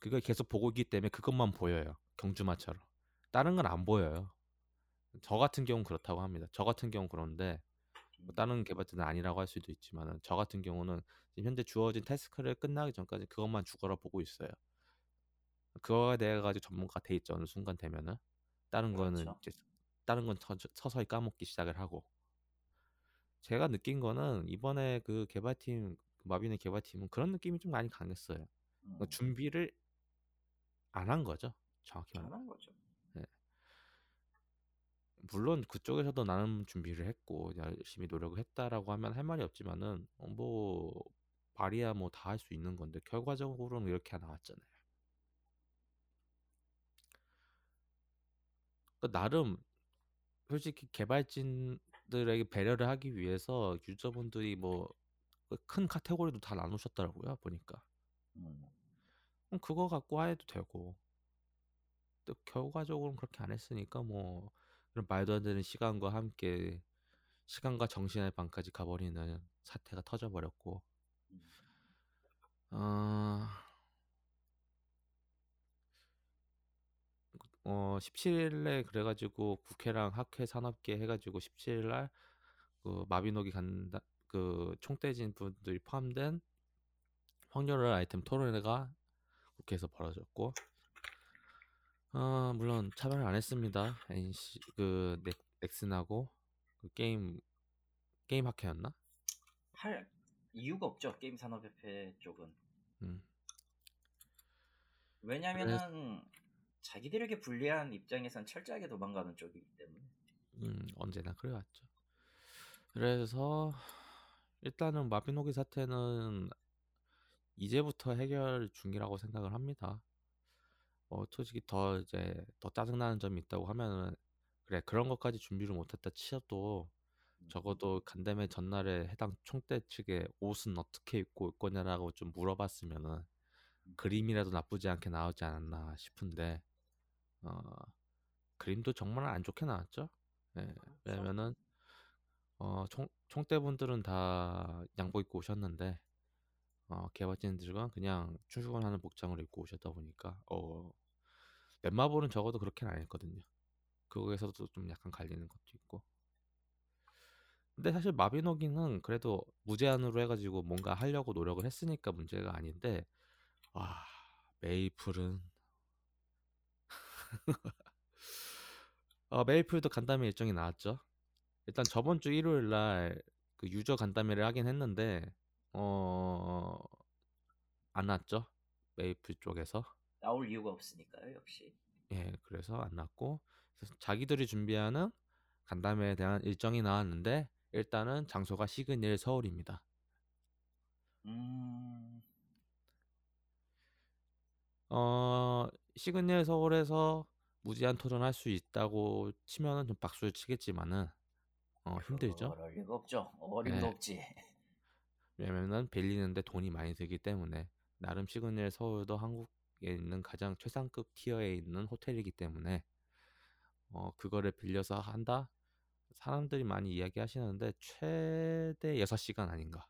[SPEAKER 1] 그걸 계속 보고 있기 때문에 그것만 보여요. 경주마처럼 다른 건 안 보여요. 저 같은 경우는 그렇다고 합니다. 저 같은 경우 그런데 뭐 다른 개발자는 아니라고 할 수도 있지만 저 같은 경우는 지금 현재 주어진 태스크를 끝나기 전까지 그것만 죽어라 보고 있어요. 그거에 대해 가지고 전문가 돼 있죠 어느 순간 되면은 다른 거는
[SPEAKER 2] 그렇죠.
[SPEAKER 1] 이제 다른 건 서, 서서히 까먹기 시작을 하고 제가 느낀 거는 이번에 그 개발팀 마비노 개발팀은 그런 느낌이 좀 많이 강했어요. 그러니까
[SPEAKER 2] 음,
[SPEAKER 1] 준비를 안 한 거죠. 정확히 말하면.
[SPEAKER 2] 편한 거죠.
[SPEAKER 1] 물론 그쪽에서도 나는 준비를 했고 열심히 노력을 했다라고 하면 할 말이 없지만은 어, 뭐 말이야 뭐 다 할 수 있는 건데 결과적으로는 이렇게 나왔잖아요. 그러니까 나름 솔직히 개발진들에게 배려를 하기 위해서 유저분들이 뭐 큰 카테고리도 다 나누셨더라고요 보니까.
[SPEAKER 2] 음,
[SPEAKER 1] 그럼 그거 갖고 해도 되고. 또 결과적으로는 그렇게 안 했으니까 뭐 그런 말도 안 되는 시간과 함께 시간과 정신의 방까지 가버리는 사태가 터져버렸고
[SPEAKER 2] 음.
[SPEAKER 1] 어, 어 17일에 그래가지고 국회랑 학회 산업계 해가지고 17일날 그 마비노기 간다 그 총대진 분들이 포함된 확률을 아이템 토론회가 국회에서 벌어졌고 어 물론 참여를 안 했습니다. NC 그 넥, 넥슨하고 그 게임 게임 학회였나?
[SPEAKER 2] 할 이유가 없죠 게임 산업협회 쪽은.
[SPEAKER 1] 음.
[SPEAKER 2] 왜냐면은 자기들에게 불리한 입장에선 철저하게 도망가는 쪽이기 때문에.
[SPEAKER 1] 음, 언제나 그래왔죠. 그래서 일단은 마비노기 사태는 이제부터 해결 중이라고 생각을 합니다. 어, 솔직히 더 이제 더 짜증나는 점이 있다고 하면은 그래 그런 것까지 준비를 못했다 치어도
[SPEAKER 2] 음,
[SPEAKER 1] 적어도 간담회 전날에 해당 총대 측에 옷은 어떻게 입고 올 거냐라고 좀 물어봤으면은
[SPEAKER 2] 음.
[SPEAKER 1] 그림이라도 나쁘지 않게 나오지 않았나 싶은데 어, 그림도 정말 안 좋게 나왔죠. 예, 왜냐면은 어, 총, 총대분들은 다 양복 입고 오셨는데 어, 개발진들은 그냥 출근하는 복장을 입고 오셨다 보니까 어, 넷마블은 적어도 그렇게는 안 했거든요. 그거에서도 좀 약간 갈리는 것도 있고. 근데 사실 마비노기는 그래도 무제한으로 해가지고 뭔가 하려고 노력을 했으니까 문제가 아닌데 와 메이플은 어, 메이플도 간담회 일정이 나왔죠. 일단 저번 주 일요일 날 그 유저 간담회를 하긴 했는데 어... 안 났죠. 메이플 쪽에서.
[SPEAKER 2] 나올 이유가 없으니까요 역시.
[SPEAKER 1] 예, 그래서 안 났고 자기들이 준비하는 간담회에 대한 일정이 나왔는데 일단은 장소가 시그니엘 서울입니다.
[SPEAKER 2] 음,
[SPEAKER 1] 어, 시그니엘 서울에서 무제한 토론할 수 있다고 치면은 좀 박수를 치겠지만은 어, 힘들죠.
[SPEAKER 2] 그럴 리가 없죠. 어림도
[SPEAKER 1] 예,
[SPEAKER 2] 없지.
[SPEAKER 1] 왜냐면은 빌리는데 돈이 많이 들기 때문에 나름 시그니엘 서울도 한국에 있는 가장 최상급 티어에 있는 호텔이기 때문에 어, 그거를 빌려서 한다? 사람들이 많이 이야기하시는데 최대 6시간 아닌가.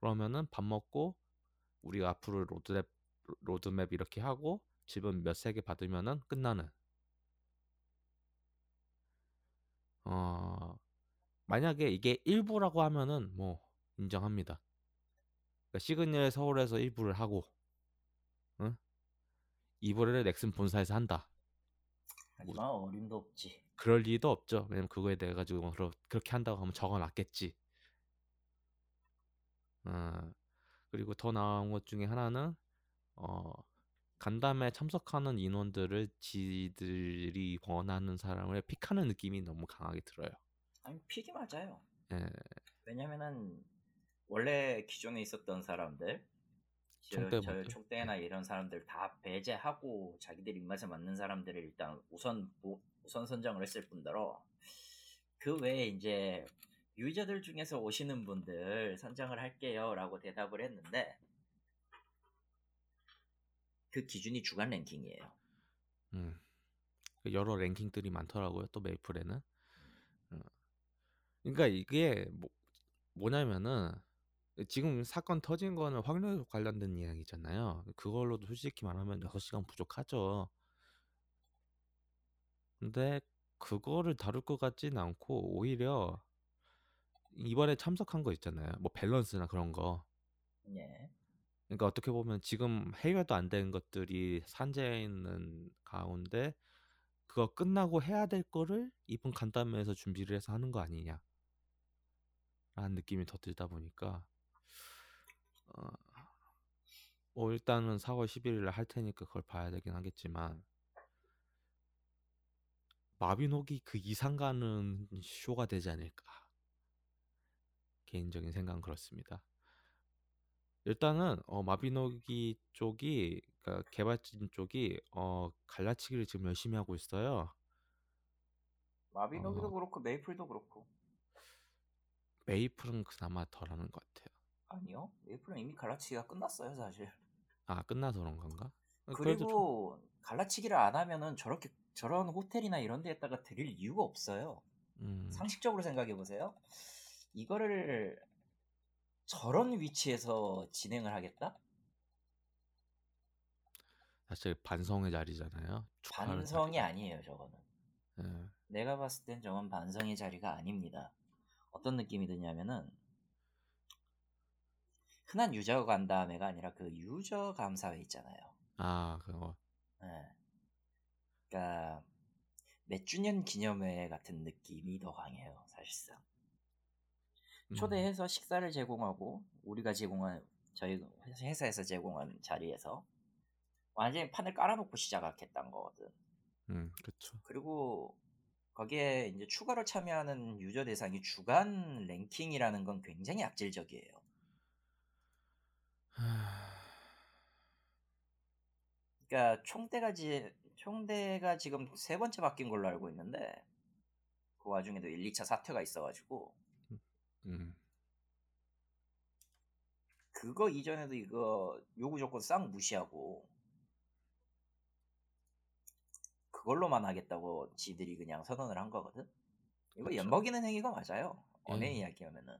[SPEAKER 1] 그러면은 밥 먹고 우리가 앞으로 로드맵 로드맵 이렇게 하고 집은 몇 세 개 받으면은 끝나는. 어 만약에 이게 1부라고 하면은 뭐 인정합니다. 그러니까 시그니엘 서울에서 1부를 하고, 응? 2부에는 넥슨 본사에서 한다. 뭐
[SPEAKER 2] 하지만 어림도 없지.
[SPEAKER 1] 그럴 리도 없죠. 왜냐면 그거에 대해 가지고 그러, 그렇게 한다고 하면 적어놨겠지. 어, 그리고 더 나은 것 중에 하나는 어 간담회 참석하는 인원들을 지들이 원하는 사람을 픽하는 느낌이 너무 강하게 들어요.
[SPEAKER 2] 아니 픽이 맞아요.
[SPEAKER 1] 예,
[SPEAKER 2] 왜냐면은 원래 기존에 있었던 사람들, 저, 저
[SPEAKER 1] 총대분들.
[SPEAKER 2] 촉대나 이런 사람들 다 배제하고 자기들 입맛에 맞는 사람들을 일단 우선 우- 우선 선정을 했을 뿐더러 그 외에 이제 유저들 중에서 오시는 분들 선정을 할게요라고 대답을 했는데 그 기준이 주간 랭킹이에요.
[SPEAKER 1] 음. 여러 랭킹들이 많더라고요. 또 메이플에는. 어. 그러니까 이게 뭐, 뭐냐면은 지금 사건 터진 거는 확률 관련된 이야기잖아요. 그걸로도 솔직히 말하면 6시간 부족하죠. 근데 그거를 다룰 것 같진 않고 오히려 이번에 참석한 거 있잖아요. 뭐 밸런스나 그런 거.
[SPEAKER 2] 예.
[SPEAKER 1] 그러니까 어떻게 보면 지금 해결도 안 된 것들이 산재해 있는 가운데 그거 끝나고 해야 될 거를 이번 간담회에서 준비를 해서 하는 거 아니냐. 라는 느낌이 더 들다 보니까 어, 뭐 일단은 4월 11일에 할 테니까 그걸 봐야 되긴 하겠지만 마비노기 그 이상 가는 쇼가 되지 않을까 개인적인 생각은 그렇습니다. 일단은 어, 마비노기 쪽이 그러니까 개발진 쪽이 어, 갈라치기를 지금 열심히 하고 있어요.
[SPEAKER 2] 마비노기도
[SPEAKER 1] 어,
[SPEAKER 2] 그렇고 메이플도 그렇고
[SPEAKER 1] 메이플은 그나마 덜하는 것 같아요.
[SPEAKER 2] 아니요 메이플은 이미 갈라치기가 끝났어요 사실
[SPEAKER 1] 아 끝나서 그런 건가? 어, 그래도 좀
[SPEAKER 2] 그리고 갈라치기를 안 하면은 저렇게 저런 호텔이나 이런 데에다가 드릴 이유가 없어요
[SPEAKER 1] 음,
[SPEAKER 2] 상식적으로 생각해 보세요 이거를 저런 위치에서 진행을 하겠다?
[SPEAKER 1] 사실 반성의 자리잖아요.
[SPEAKER 2] 반성이
[SPEAKER 1] 자리고.
[SPEAKER 2] 아니에요 저거는
[SPEAKER 1] 예.
[SPEAKER 2] 내가 봤을 땐 저건 반성의 자리가 아닙니다 어떤 느낌이 드냐면은 흔한 유저 간담회가 아니라 그 유저 감사회 있잖아요
[SPEAKER 1] 아 그거
[SPEAKER 2] 예. 그러니까 몇 주년 기념회 같은 느낌이 더 강해요 사실상
[SPEAKER 1] 음,
[SPEAKER 2] 초대해서 식사를 제공하고 우리가 제공한 저희 회사에서 제공한 자리에서 완전히 판을 깔아놓고 시작하겠다는 거거든.
[SPEAKER 1] 음, 그쵸.
[SPEAKER 2] 그리고 거기에 이제 추가로 참여하는 유저 대상이 주간 랭킹이라는 건 굉장히 악질적이에요.
[SPEAKER 1] 하...
[SPEAKER 2] 그러니까 총대가 지, 총대가 지금 세 번째 바뀐 걸로 알고 있는데 그 와중에도 1, 2차 사태가 있어가지고
[SPEAKER 1] 음,
[SPEAKER 2] 그거 이전에도 이거 요구 조건 싹 무시하고 그걸로만 하겠다고 지들이 그냥 선언을 한 거거든. 이거
[SPEAKER 1] 그쵸.
[SPEAKER 2] 엿먹이는 행위가 맞아요. 언행
[SPEAKER 1] 예.
[SPEAKER 2] 이야기하면은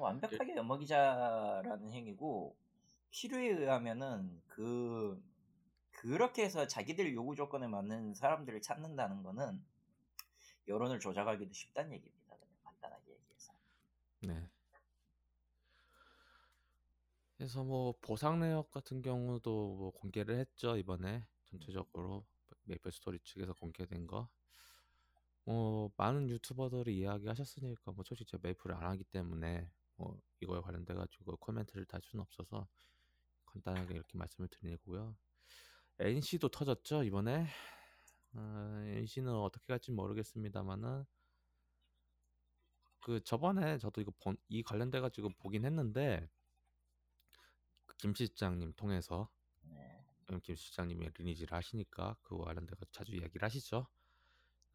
[SPEAKER 2] 완벽하게 엿먹이자라는 행위고 필요에 의하면은 그 그렇게 해서 자기들 요구 조건에 맞는 사람들을 찾는다는 거는 여론을 조작하기도 쉽다는 얘기입니다. 간단하게 얘기해서.
[SPEAKER 1] 네. 그래서 뭐 보상 내역 같은 경우도 뭐 공개를 했죠 이번에 전체적으로 메이플 스토리 측에서 공개된 거. 뭐 많은 유튜버들이 이야기하셨으니까 뭐 솔직히 제가 메이플을 안 하기 때문에 뭐 이거에 관련돼 가지고 코멘트를 달 수는 없어서 간단하게 이렇게 말씀을 드리고요. NC도 터졌죠 이번에. 어, NC는 어떻게 갈지 모르겠습니다만은 그 저번에 저도 이거 본, 이 관련돼 가지고 보긴 했는데 그김 실장님 통해서
[SPEAKER 2] 네.
[SPEAKER 1] 음, 김 실장님이 리니지를 하시니까 그거 관련돼 가지고 자주 이야기를 하시죠.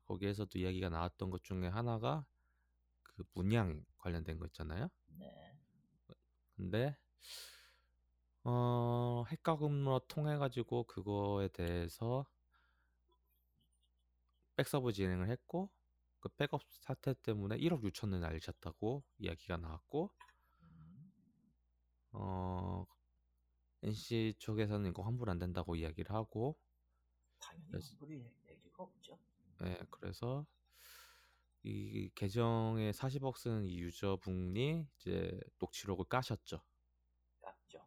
[SPEAKER 1] 거기에서도 이야기가 나왔던 것 중에 하나가 그 문양 관련된 거 있잖아요.
[SPEAKER 2] 네.
[SPEAKER 1] 근데 어 핵과금으로 통해 가지고 그거에 대해서 백섭 진행을 했고 그 백섭 사태 때문에 1억 6천을 날리셨다고 이야기가 나왔고
[SPEAKER 2] 음,
[SPEAKER 1] 어 NC 쪽에서는 이거 환불 안 된다고 이야기를 하고
[SPEAKER 2] 당연히 환불이 얘기가 없죠.
[SPEAKER 1] 네, 그래서 이 계정에 40억 쓰는 이 유저분이 이제 녹취록을 까셨죠.
[SPEAKER 2] 깎죠.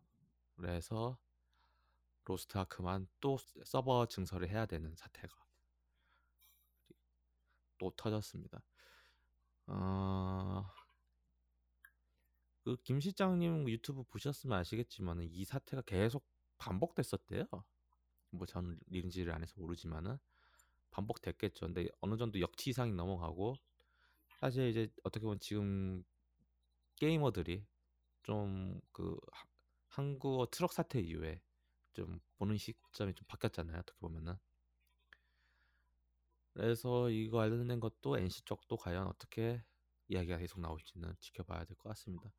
[SPEAKER 1] 그래서 로스트 아크만 또 서버 증설을 해야 되는 사태가 또 터졌습니다. 어... 그김 실장님 유튜브 보셨으면 아시겠지만 이 사태가 계속 반복됐었대요. 뭐 저는 리니지를 안 해서 모르지만은 반복됐겠죠. 근데 어느 정도 역치 이상이 넘어가고 사실 이제 어떻게 보면 지금 게이머들이 좀 그 한국어 트럭 사태 이후에 좀 보는 시점이 좀 바뀌었잖아요. 어떻게 보면은. 그래서 이거 관련된 것도 NC 쪽도 과연 어떻게 이야기가 계속 나올지는 지켜봐야 될 것 같습니다.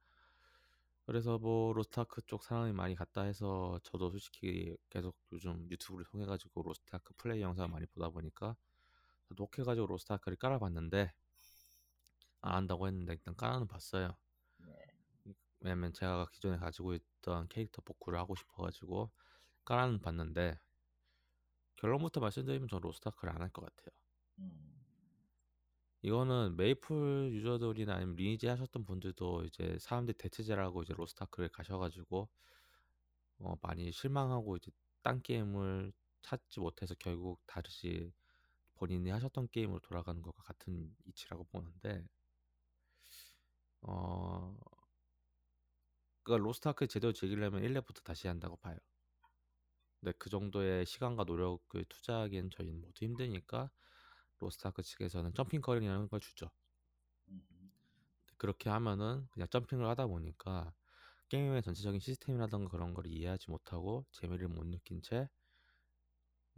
[SPEAKER 1] 그래서 뭐 로스트아크 쪽 사람이 많이 갔다 해서 저도 솔직히 계속 요즘 유튜브를 통해 가지고 로스트아크 플레이 영상 을 많이 보다 보니까 저도 혹해가지고 로스트아크를 깔아봤는데 안 한다고 했는데 일단 깔아는 봤어요.
[SPEAKER 2] 네.
[SPEAKER 1] 왜냐면 제가 기존에 가지고 있던 캐릭터 복구를 하고 싶어가지고 깔아는 봤는데 결론부터 말씀드리면 저 로스트아크를 안 할 것 같아요.
[SPEAKER 2] 음.
[SPEAKER 1] 이거는 메이플 유저들이나 아니면 리니지 하셨던 분들도 이제 사람들이 대체제라고 이제 로스트아크를 가셔가지고 어 많이 실망하고 이제 딴 게임을 찾지 못해서 결국 다시 본인이 하셨던 게임으로 돌아가는 것과 같은 이치라고 보는데 어 그러니까 로스트아크 제대로 즐기려면 1렙부터 다시 한다고 봐요. 근데 그 정도의 시간과 노력을 투자하기엔 저희는 모두 힘드니까 로스트아크 측에서는 jumping권이라는 걸 주죠.
[SPEAKER 2] 음.
[SPEAKER 1] 그렇게 하면은 그냥 jumping을 하다 보니까 게임의 전체적인 시스템이라던가 그런 걸 이해하지 못하고 재미를 못 느낀 채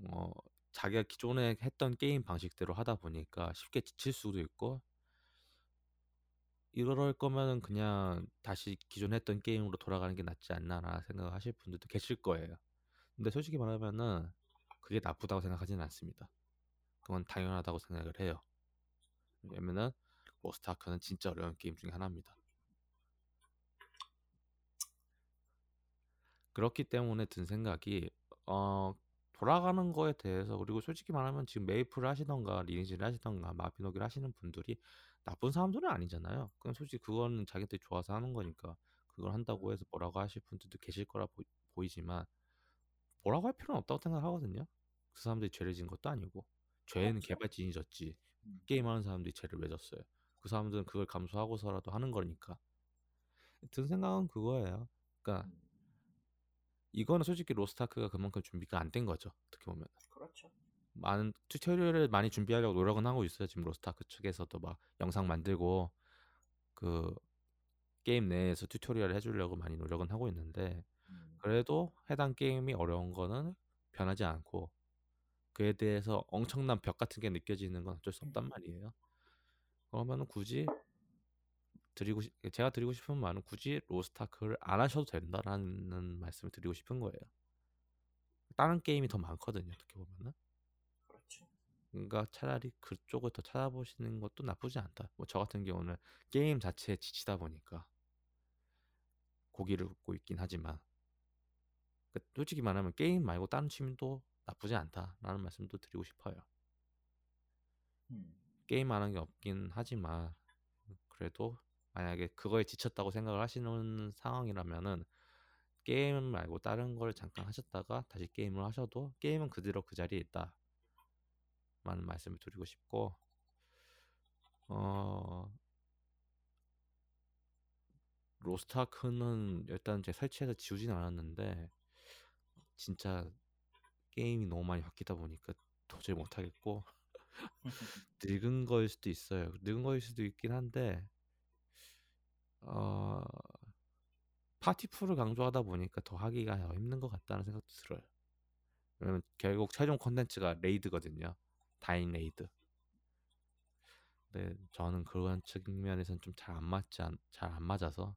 [SPEAKER 1] 어, 자기가 기존에 했던 게임 방식대로 하다 보니까 쉽게 지칠 수도 있고 이럴 거면은 그냥 다시 기존 했던 게임으로 돌아가는 게 낫지 않나라 생각하실 분들도 계실 거예요. 근데 솔직히 말하면은 그게 나쁘다고 생각하지는 않습니다. 그건 당연하다고 생각을 해요. 왜냐면은 로스트아크는 진짜 어려운 게임 중에 하나입니다. 그렇기 때문에 든 생각이 어 돌아가는 거에 대해서 그리고 솔직히 말하면 지금 메이플을 하시던가 리니지를 하시던가 마비노기를 하시는 분들이 나쁜 사람들은 아니잖아요. 그냥 솔직히 그거는 자기들이 좋아서 하는 거니까 그걸 한다고 해서 뭐라고 하실 분들도 계실 거라 보, 보이지만 뭐라고 할 필요는 없다고 생각하거든요. 그 사람들이 죄를 진 것도 아니고 죄는. 개발진이 졌지
[SPEAKER 2] 음.
[SPEAKER 1] 게임하는 사람들이 죄를 왜 졌어요. 그 사람들은 그걸 감수하고서라도 하는 거니까 든 생각은 그거예요. 그러니까
[SPEAKER 2] 음.
[SPEAKER 1] 이거는 솔직히 로스트아크가 그만큼 준비가 안 된 거죠. 어떻게 보면
[SPEAKER 2] 그렇죠.
[SPEAKER 1] 많은 튜토리얼을 많이 준비하려고 노력은 하고 있어요. 지금 로스트아크 측에서도 막 영상 만들고 그 게임 내에서 튜토리얼을 해주려고 많이 노력은 하고 있는데
[SPEAKER 2] 음.
[SPEAKER 1] 그래도 해당 게임이 어려운 거는 변하지 않고 그에 대해서 엄청난 벽 같은 게 느껴지는 건 어쩔 수 없단 말이에요. 그러면은 굳이 드리고 싶, 제가 드리고 싶은 말은 굳이 로스트아크를 안 하셔도 된다라는 말씀을 드리고 싶은 거예요. 다른 게임이 더 많거든요. 어떻게 보면은.
[SPEAKER 2] 그렇죠.
[SPEAKER 1] 그러니까 차라리 그쪽을 더 찾아보시는 것도 나쁘지 않다. 뭐 저 같은 경우는 게임 자체에 지치다 보니까 고기를 굽고 있긴 하지만 그러니까 솔직히 말하면 게임 말고 다른 취미도 나쁘지 않다라는 말씀도 드리고 싶어요.
[SPEAKER 2] 음.
[SPEAKER 1] 게임 안한게 없긴 하지만 그래도 만약에 그거에 지쳤다고 생각을 하시는 상황이라면은 게임 말고 다른 걸 잠깐 하셨다가 다시 게임을 하셔도 게임은 그대로 그 자리에 있다. 라는 말씀을 드리고 싶고 어 로스트아크는 일단 제 설치해서 지우진 않았는데 진짜 게임이 너무 많이 바뀌다 보니까 도저히 못 하겠고 늙은 거일 수도 있어요. 늙은 거일 수도 있긴 한데 어 파티풀을 강조하다 보니까 더 하기가 더 힘든 것 같다는 생각도 들어요. 왜냐면 결국 최종 콘텐츠가 레이드거든요. 다인 raid. 근데 저는 그런 측면에서는 좀잘 안 맞지 잘 안 맞아서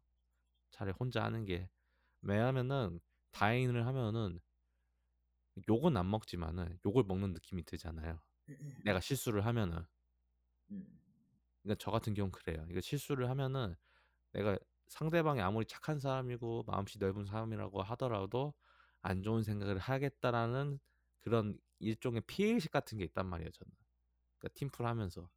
[SPEAKER 1] 차라리 혼자 하는 게 왜냐면은 다인을 하면은 욕은 안 먹지만은 욕을 먹는 느낌이 들잖아요. 내가 실수를 하면은.
[SPEAKER 2] 음.
[SPEAKER 1] 그러니까 저 같은 경우는 그래요. 이거 실수를 하면은 내가 상대방이 아무리 착한 사람이고 마음씨 넓은 사람이라고 하더라도 안 좋은 생각을 하겠다라는 그런 일종의 피해의식 같은 게 있단 말이에요, 저는. 그러니까 팀플 하면서.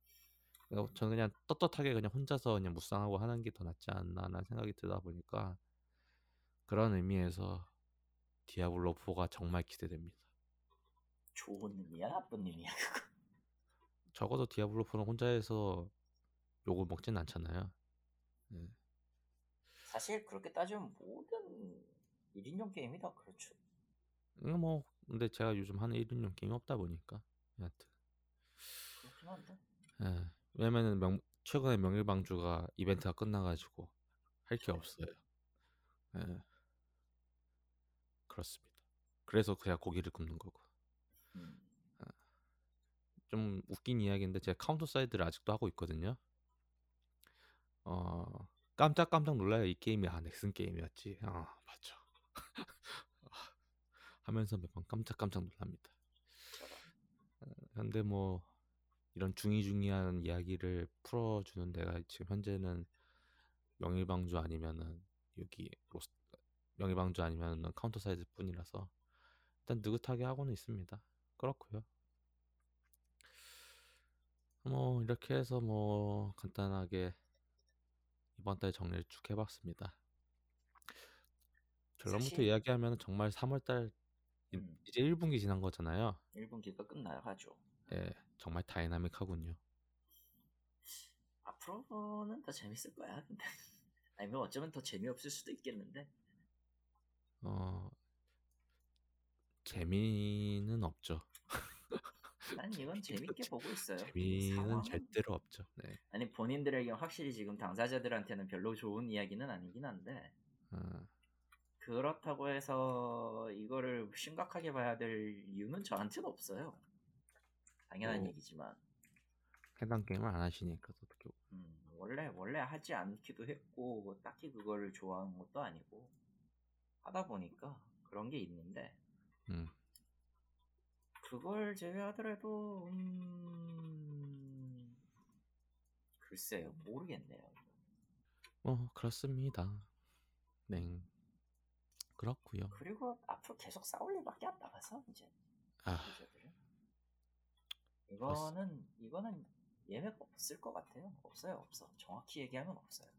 [SPEAKER 1] 그러니까 저는 그냥 떳떳하게 그냥 혼자서 그냥 무쌍하고 하는 게 더 낫지 않나라는 생각이 들다 보니까 그런 의미에서 디아블로 4가 정말 기대됩니다.
[SPEAKER 2] 좋은 의미야, 나쁜 의미야, 그거.
[SPEAKER 1] 적어도 디아블로 4는 혼자 해서 욕을 먹진 않잖아요. 네.
[SPEAKER 2] 사실 그렇게 따지면 모든 1인용 게임이 다 그렇죠.
[SPEAKER 1] 음, 뭐 근데 제가 요즘 하는 1인용 게임이 없다 보니까 여하튼
[SPEAKER 2] 그렇긴 한데.
[SPEAKER 1] 예. 왜냐면은 명, 최근에 명일방주가 이벤트가 끝나가지고 할게
[SPEAKER 2] 네.
[SPEAKER 1] 없어요. 예. 그렇습니다. 그래서 그냥 고기를 굽는 거고.
[SPEAKER 2] 음.
[SPEAKER 1] 좀 웃긴 이야기인데 제가 카운터 사이드를 아직도 하고 있거든요. 어 깜짝깜짝 놀라요. 이 게임이 아 넥슨 게임이었지. 아 맞죠. 하면서 매번 깜짝깜짝 놀랍니다.
[SPEAKER 2] 저런.
[SPEAKER 1] 근데 뭐 이런 중2중2한 이야기를 풀어주는 데가 지금 현재는 명일방주 아니면은 여기 로스 명일방주 아니면은 카운터 사이드 뿐이라서 일단 느긋하게 하고는 있습니다. 그렇고요. 뭐 이렇게 해서 뭐 간단하게 이번 달 정리를 쭉 해봤습니다. 결론부터
[SPEAKER 2] 사실-
[SPEAKER 1] 이야기하면 정말 3월달
[SPEAKER 2] 음,
[SPEAKER 1] 이제 1분기 지난 거잖아요.
[SPEAKER 2] 1분기가 끝나요 하죠.
[SPEAKER 1] 예, 정말 다이나믹하군요.
[SPEAKER 2] 앞으로는 더 재밌을 거야. 근데 아니면 어쩌면 더 재미없을 수도 있겠는데.
[SPEAKER 1] 어 재미는 없죠.
[SPEAKER 2] 난 이건 재밌게 보고 있어요.
[SPEAKER 1] 재미는
[SPEAKER 2] 상황은-
[SPEAKER 1] 절대로 없죠. 네.
[SPEAKER 2] 아니 본인들에게 확실히 지금 당사자들한테는 별로 좋은 이야기는 아니긴 한데
[SPEAKER 1] 어,
[SPEAKER 2] 그렇다고 해서 이거를 심각하게 봐야 될 이유는 저한테는 없어요. 당연한
[SPEAKER 1] 오.
[SPEAKER 2] 얘기지만
[SPEAKER 1] 해당 게임을 안 하시니까 어떻게
[SPEAKER 2] 음, 원래 원래 하지 않기도 했고 뭐 딱히 그거를 좋아하는 것도 아니고 하다 보니까 그런 게 있는데
[SPEAKER 1] 음,
[SPEAKER 2] 그걸 제외하더라도 음... 글쎄요 모르겠네요.
[SPEAKER 1] 뭐 그렇습니다. 네. 그렇고요.
[SPEAKER 2] 그리고 앞으로 계속 싸울 일밖에 안 남아서 이제
[SPEAKER 1] 아,
[SPEAKER 2] 이거는 이거는 예매가 없을 것 같아요. 없어요, 없어. 정확히 얘기하면 없어요.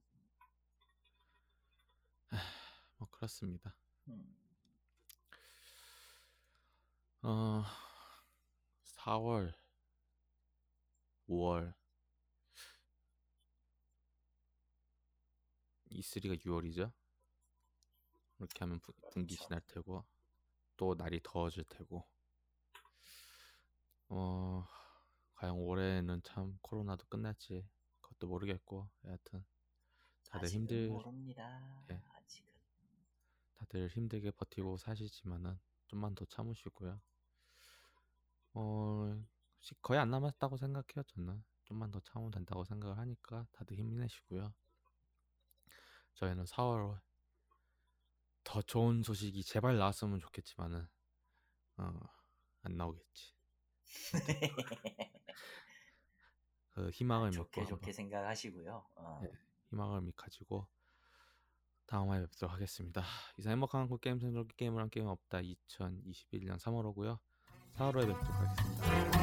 [SPEAKER 1] 뭐 그렇습니다.
[SPEAKER 2] 음,
[SPEAKER 1] 어, 4월, 5월, E3가 6월이죠. 이렇게 하면 분- 분기. 지날 테고 또 날이 더워질 테고 어 과연 올해는 참 코로나도 끝났지 그것도 모르겠고 여하튼 다들 힘들
[SPEAKER 2] 모릅니다.
[SPEAKER 1] 예. 다들 힘들게 버티고 사시지만은 좀만 더 참으시고요. 어 시- 거의 안 남았다고 생각해요 저는 좀만 더 참으면 된다고 생각을 하니까 다들 힘내시고요. 저희는 4월 더 좋은 소식이 제발 나왔으면 좋겠지만은 어, 안 나오겠지. 그 희망을 믿고
[SPEAKER 2] 좋게
[SPEAKER 1] 한번
[SPEAKER 2] 좋게 생각하시고요. 어,
[SPEAKER 1] 네. 희망을 믿 가지고 다음화에 뵙도록 하겠습니다. 이상 행복한 한국 게임 생존 게임을 한 게임 없다 2021년 3월호고요. 4월호에 뵙도록 하겠습니다.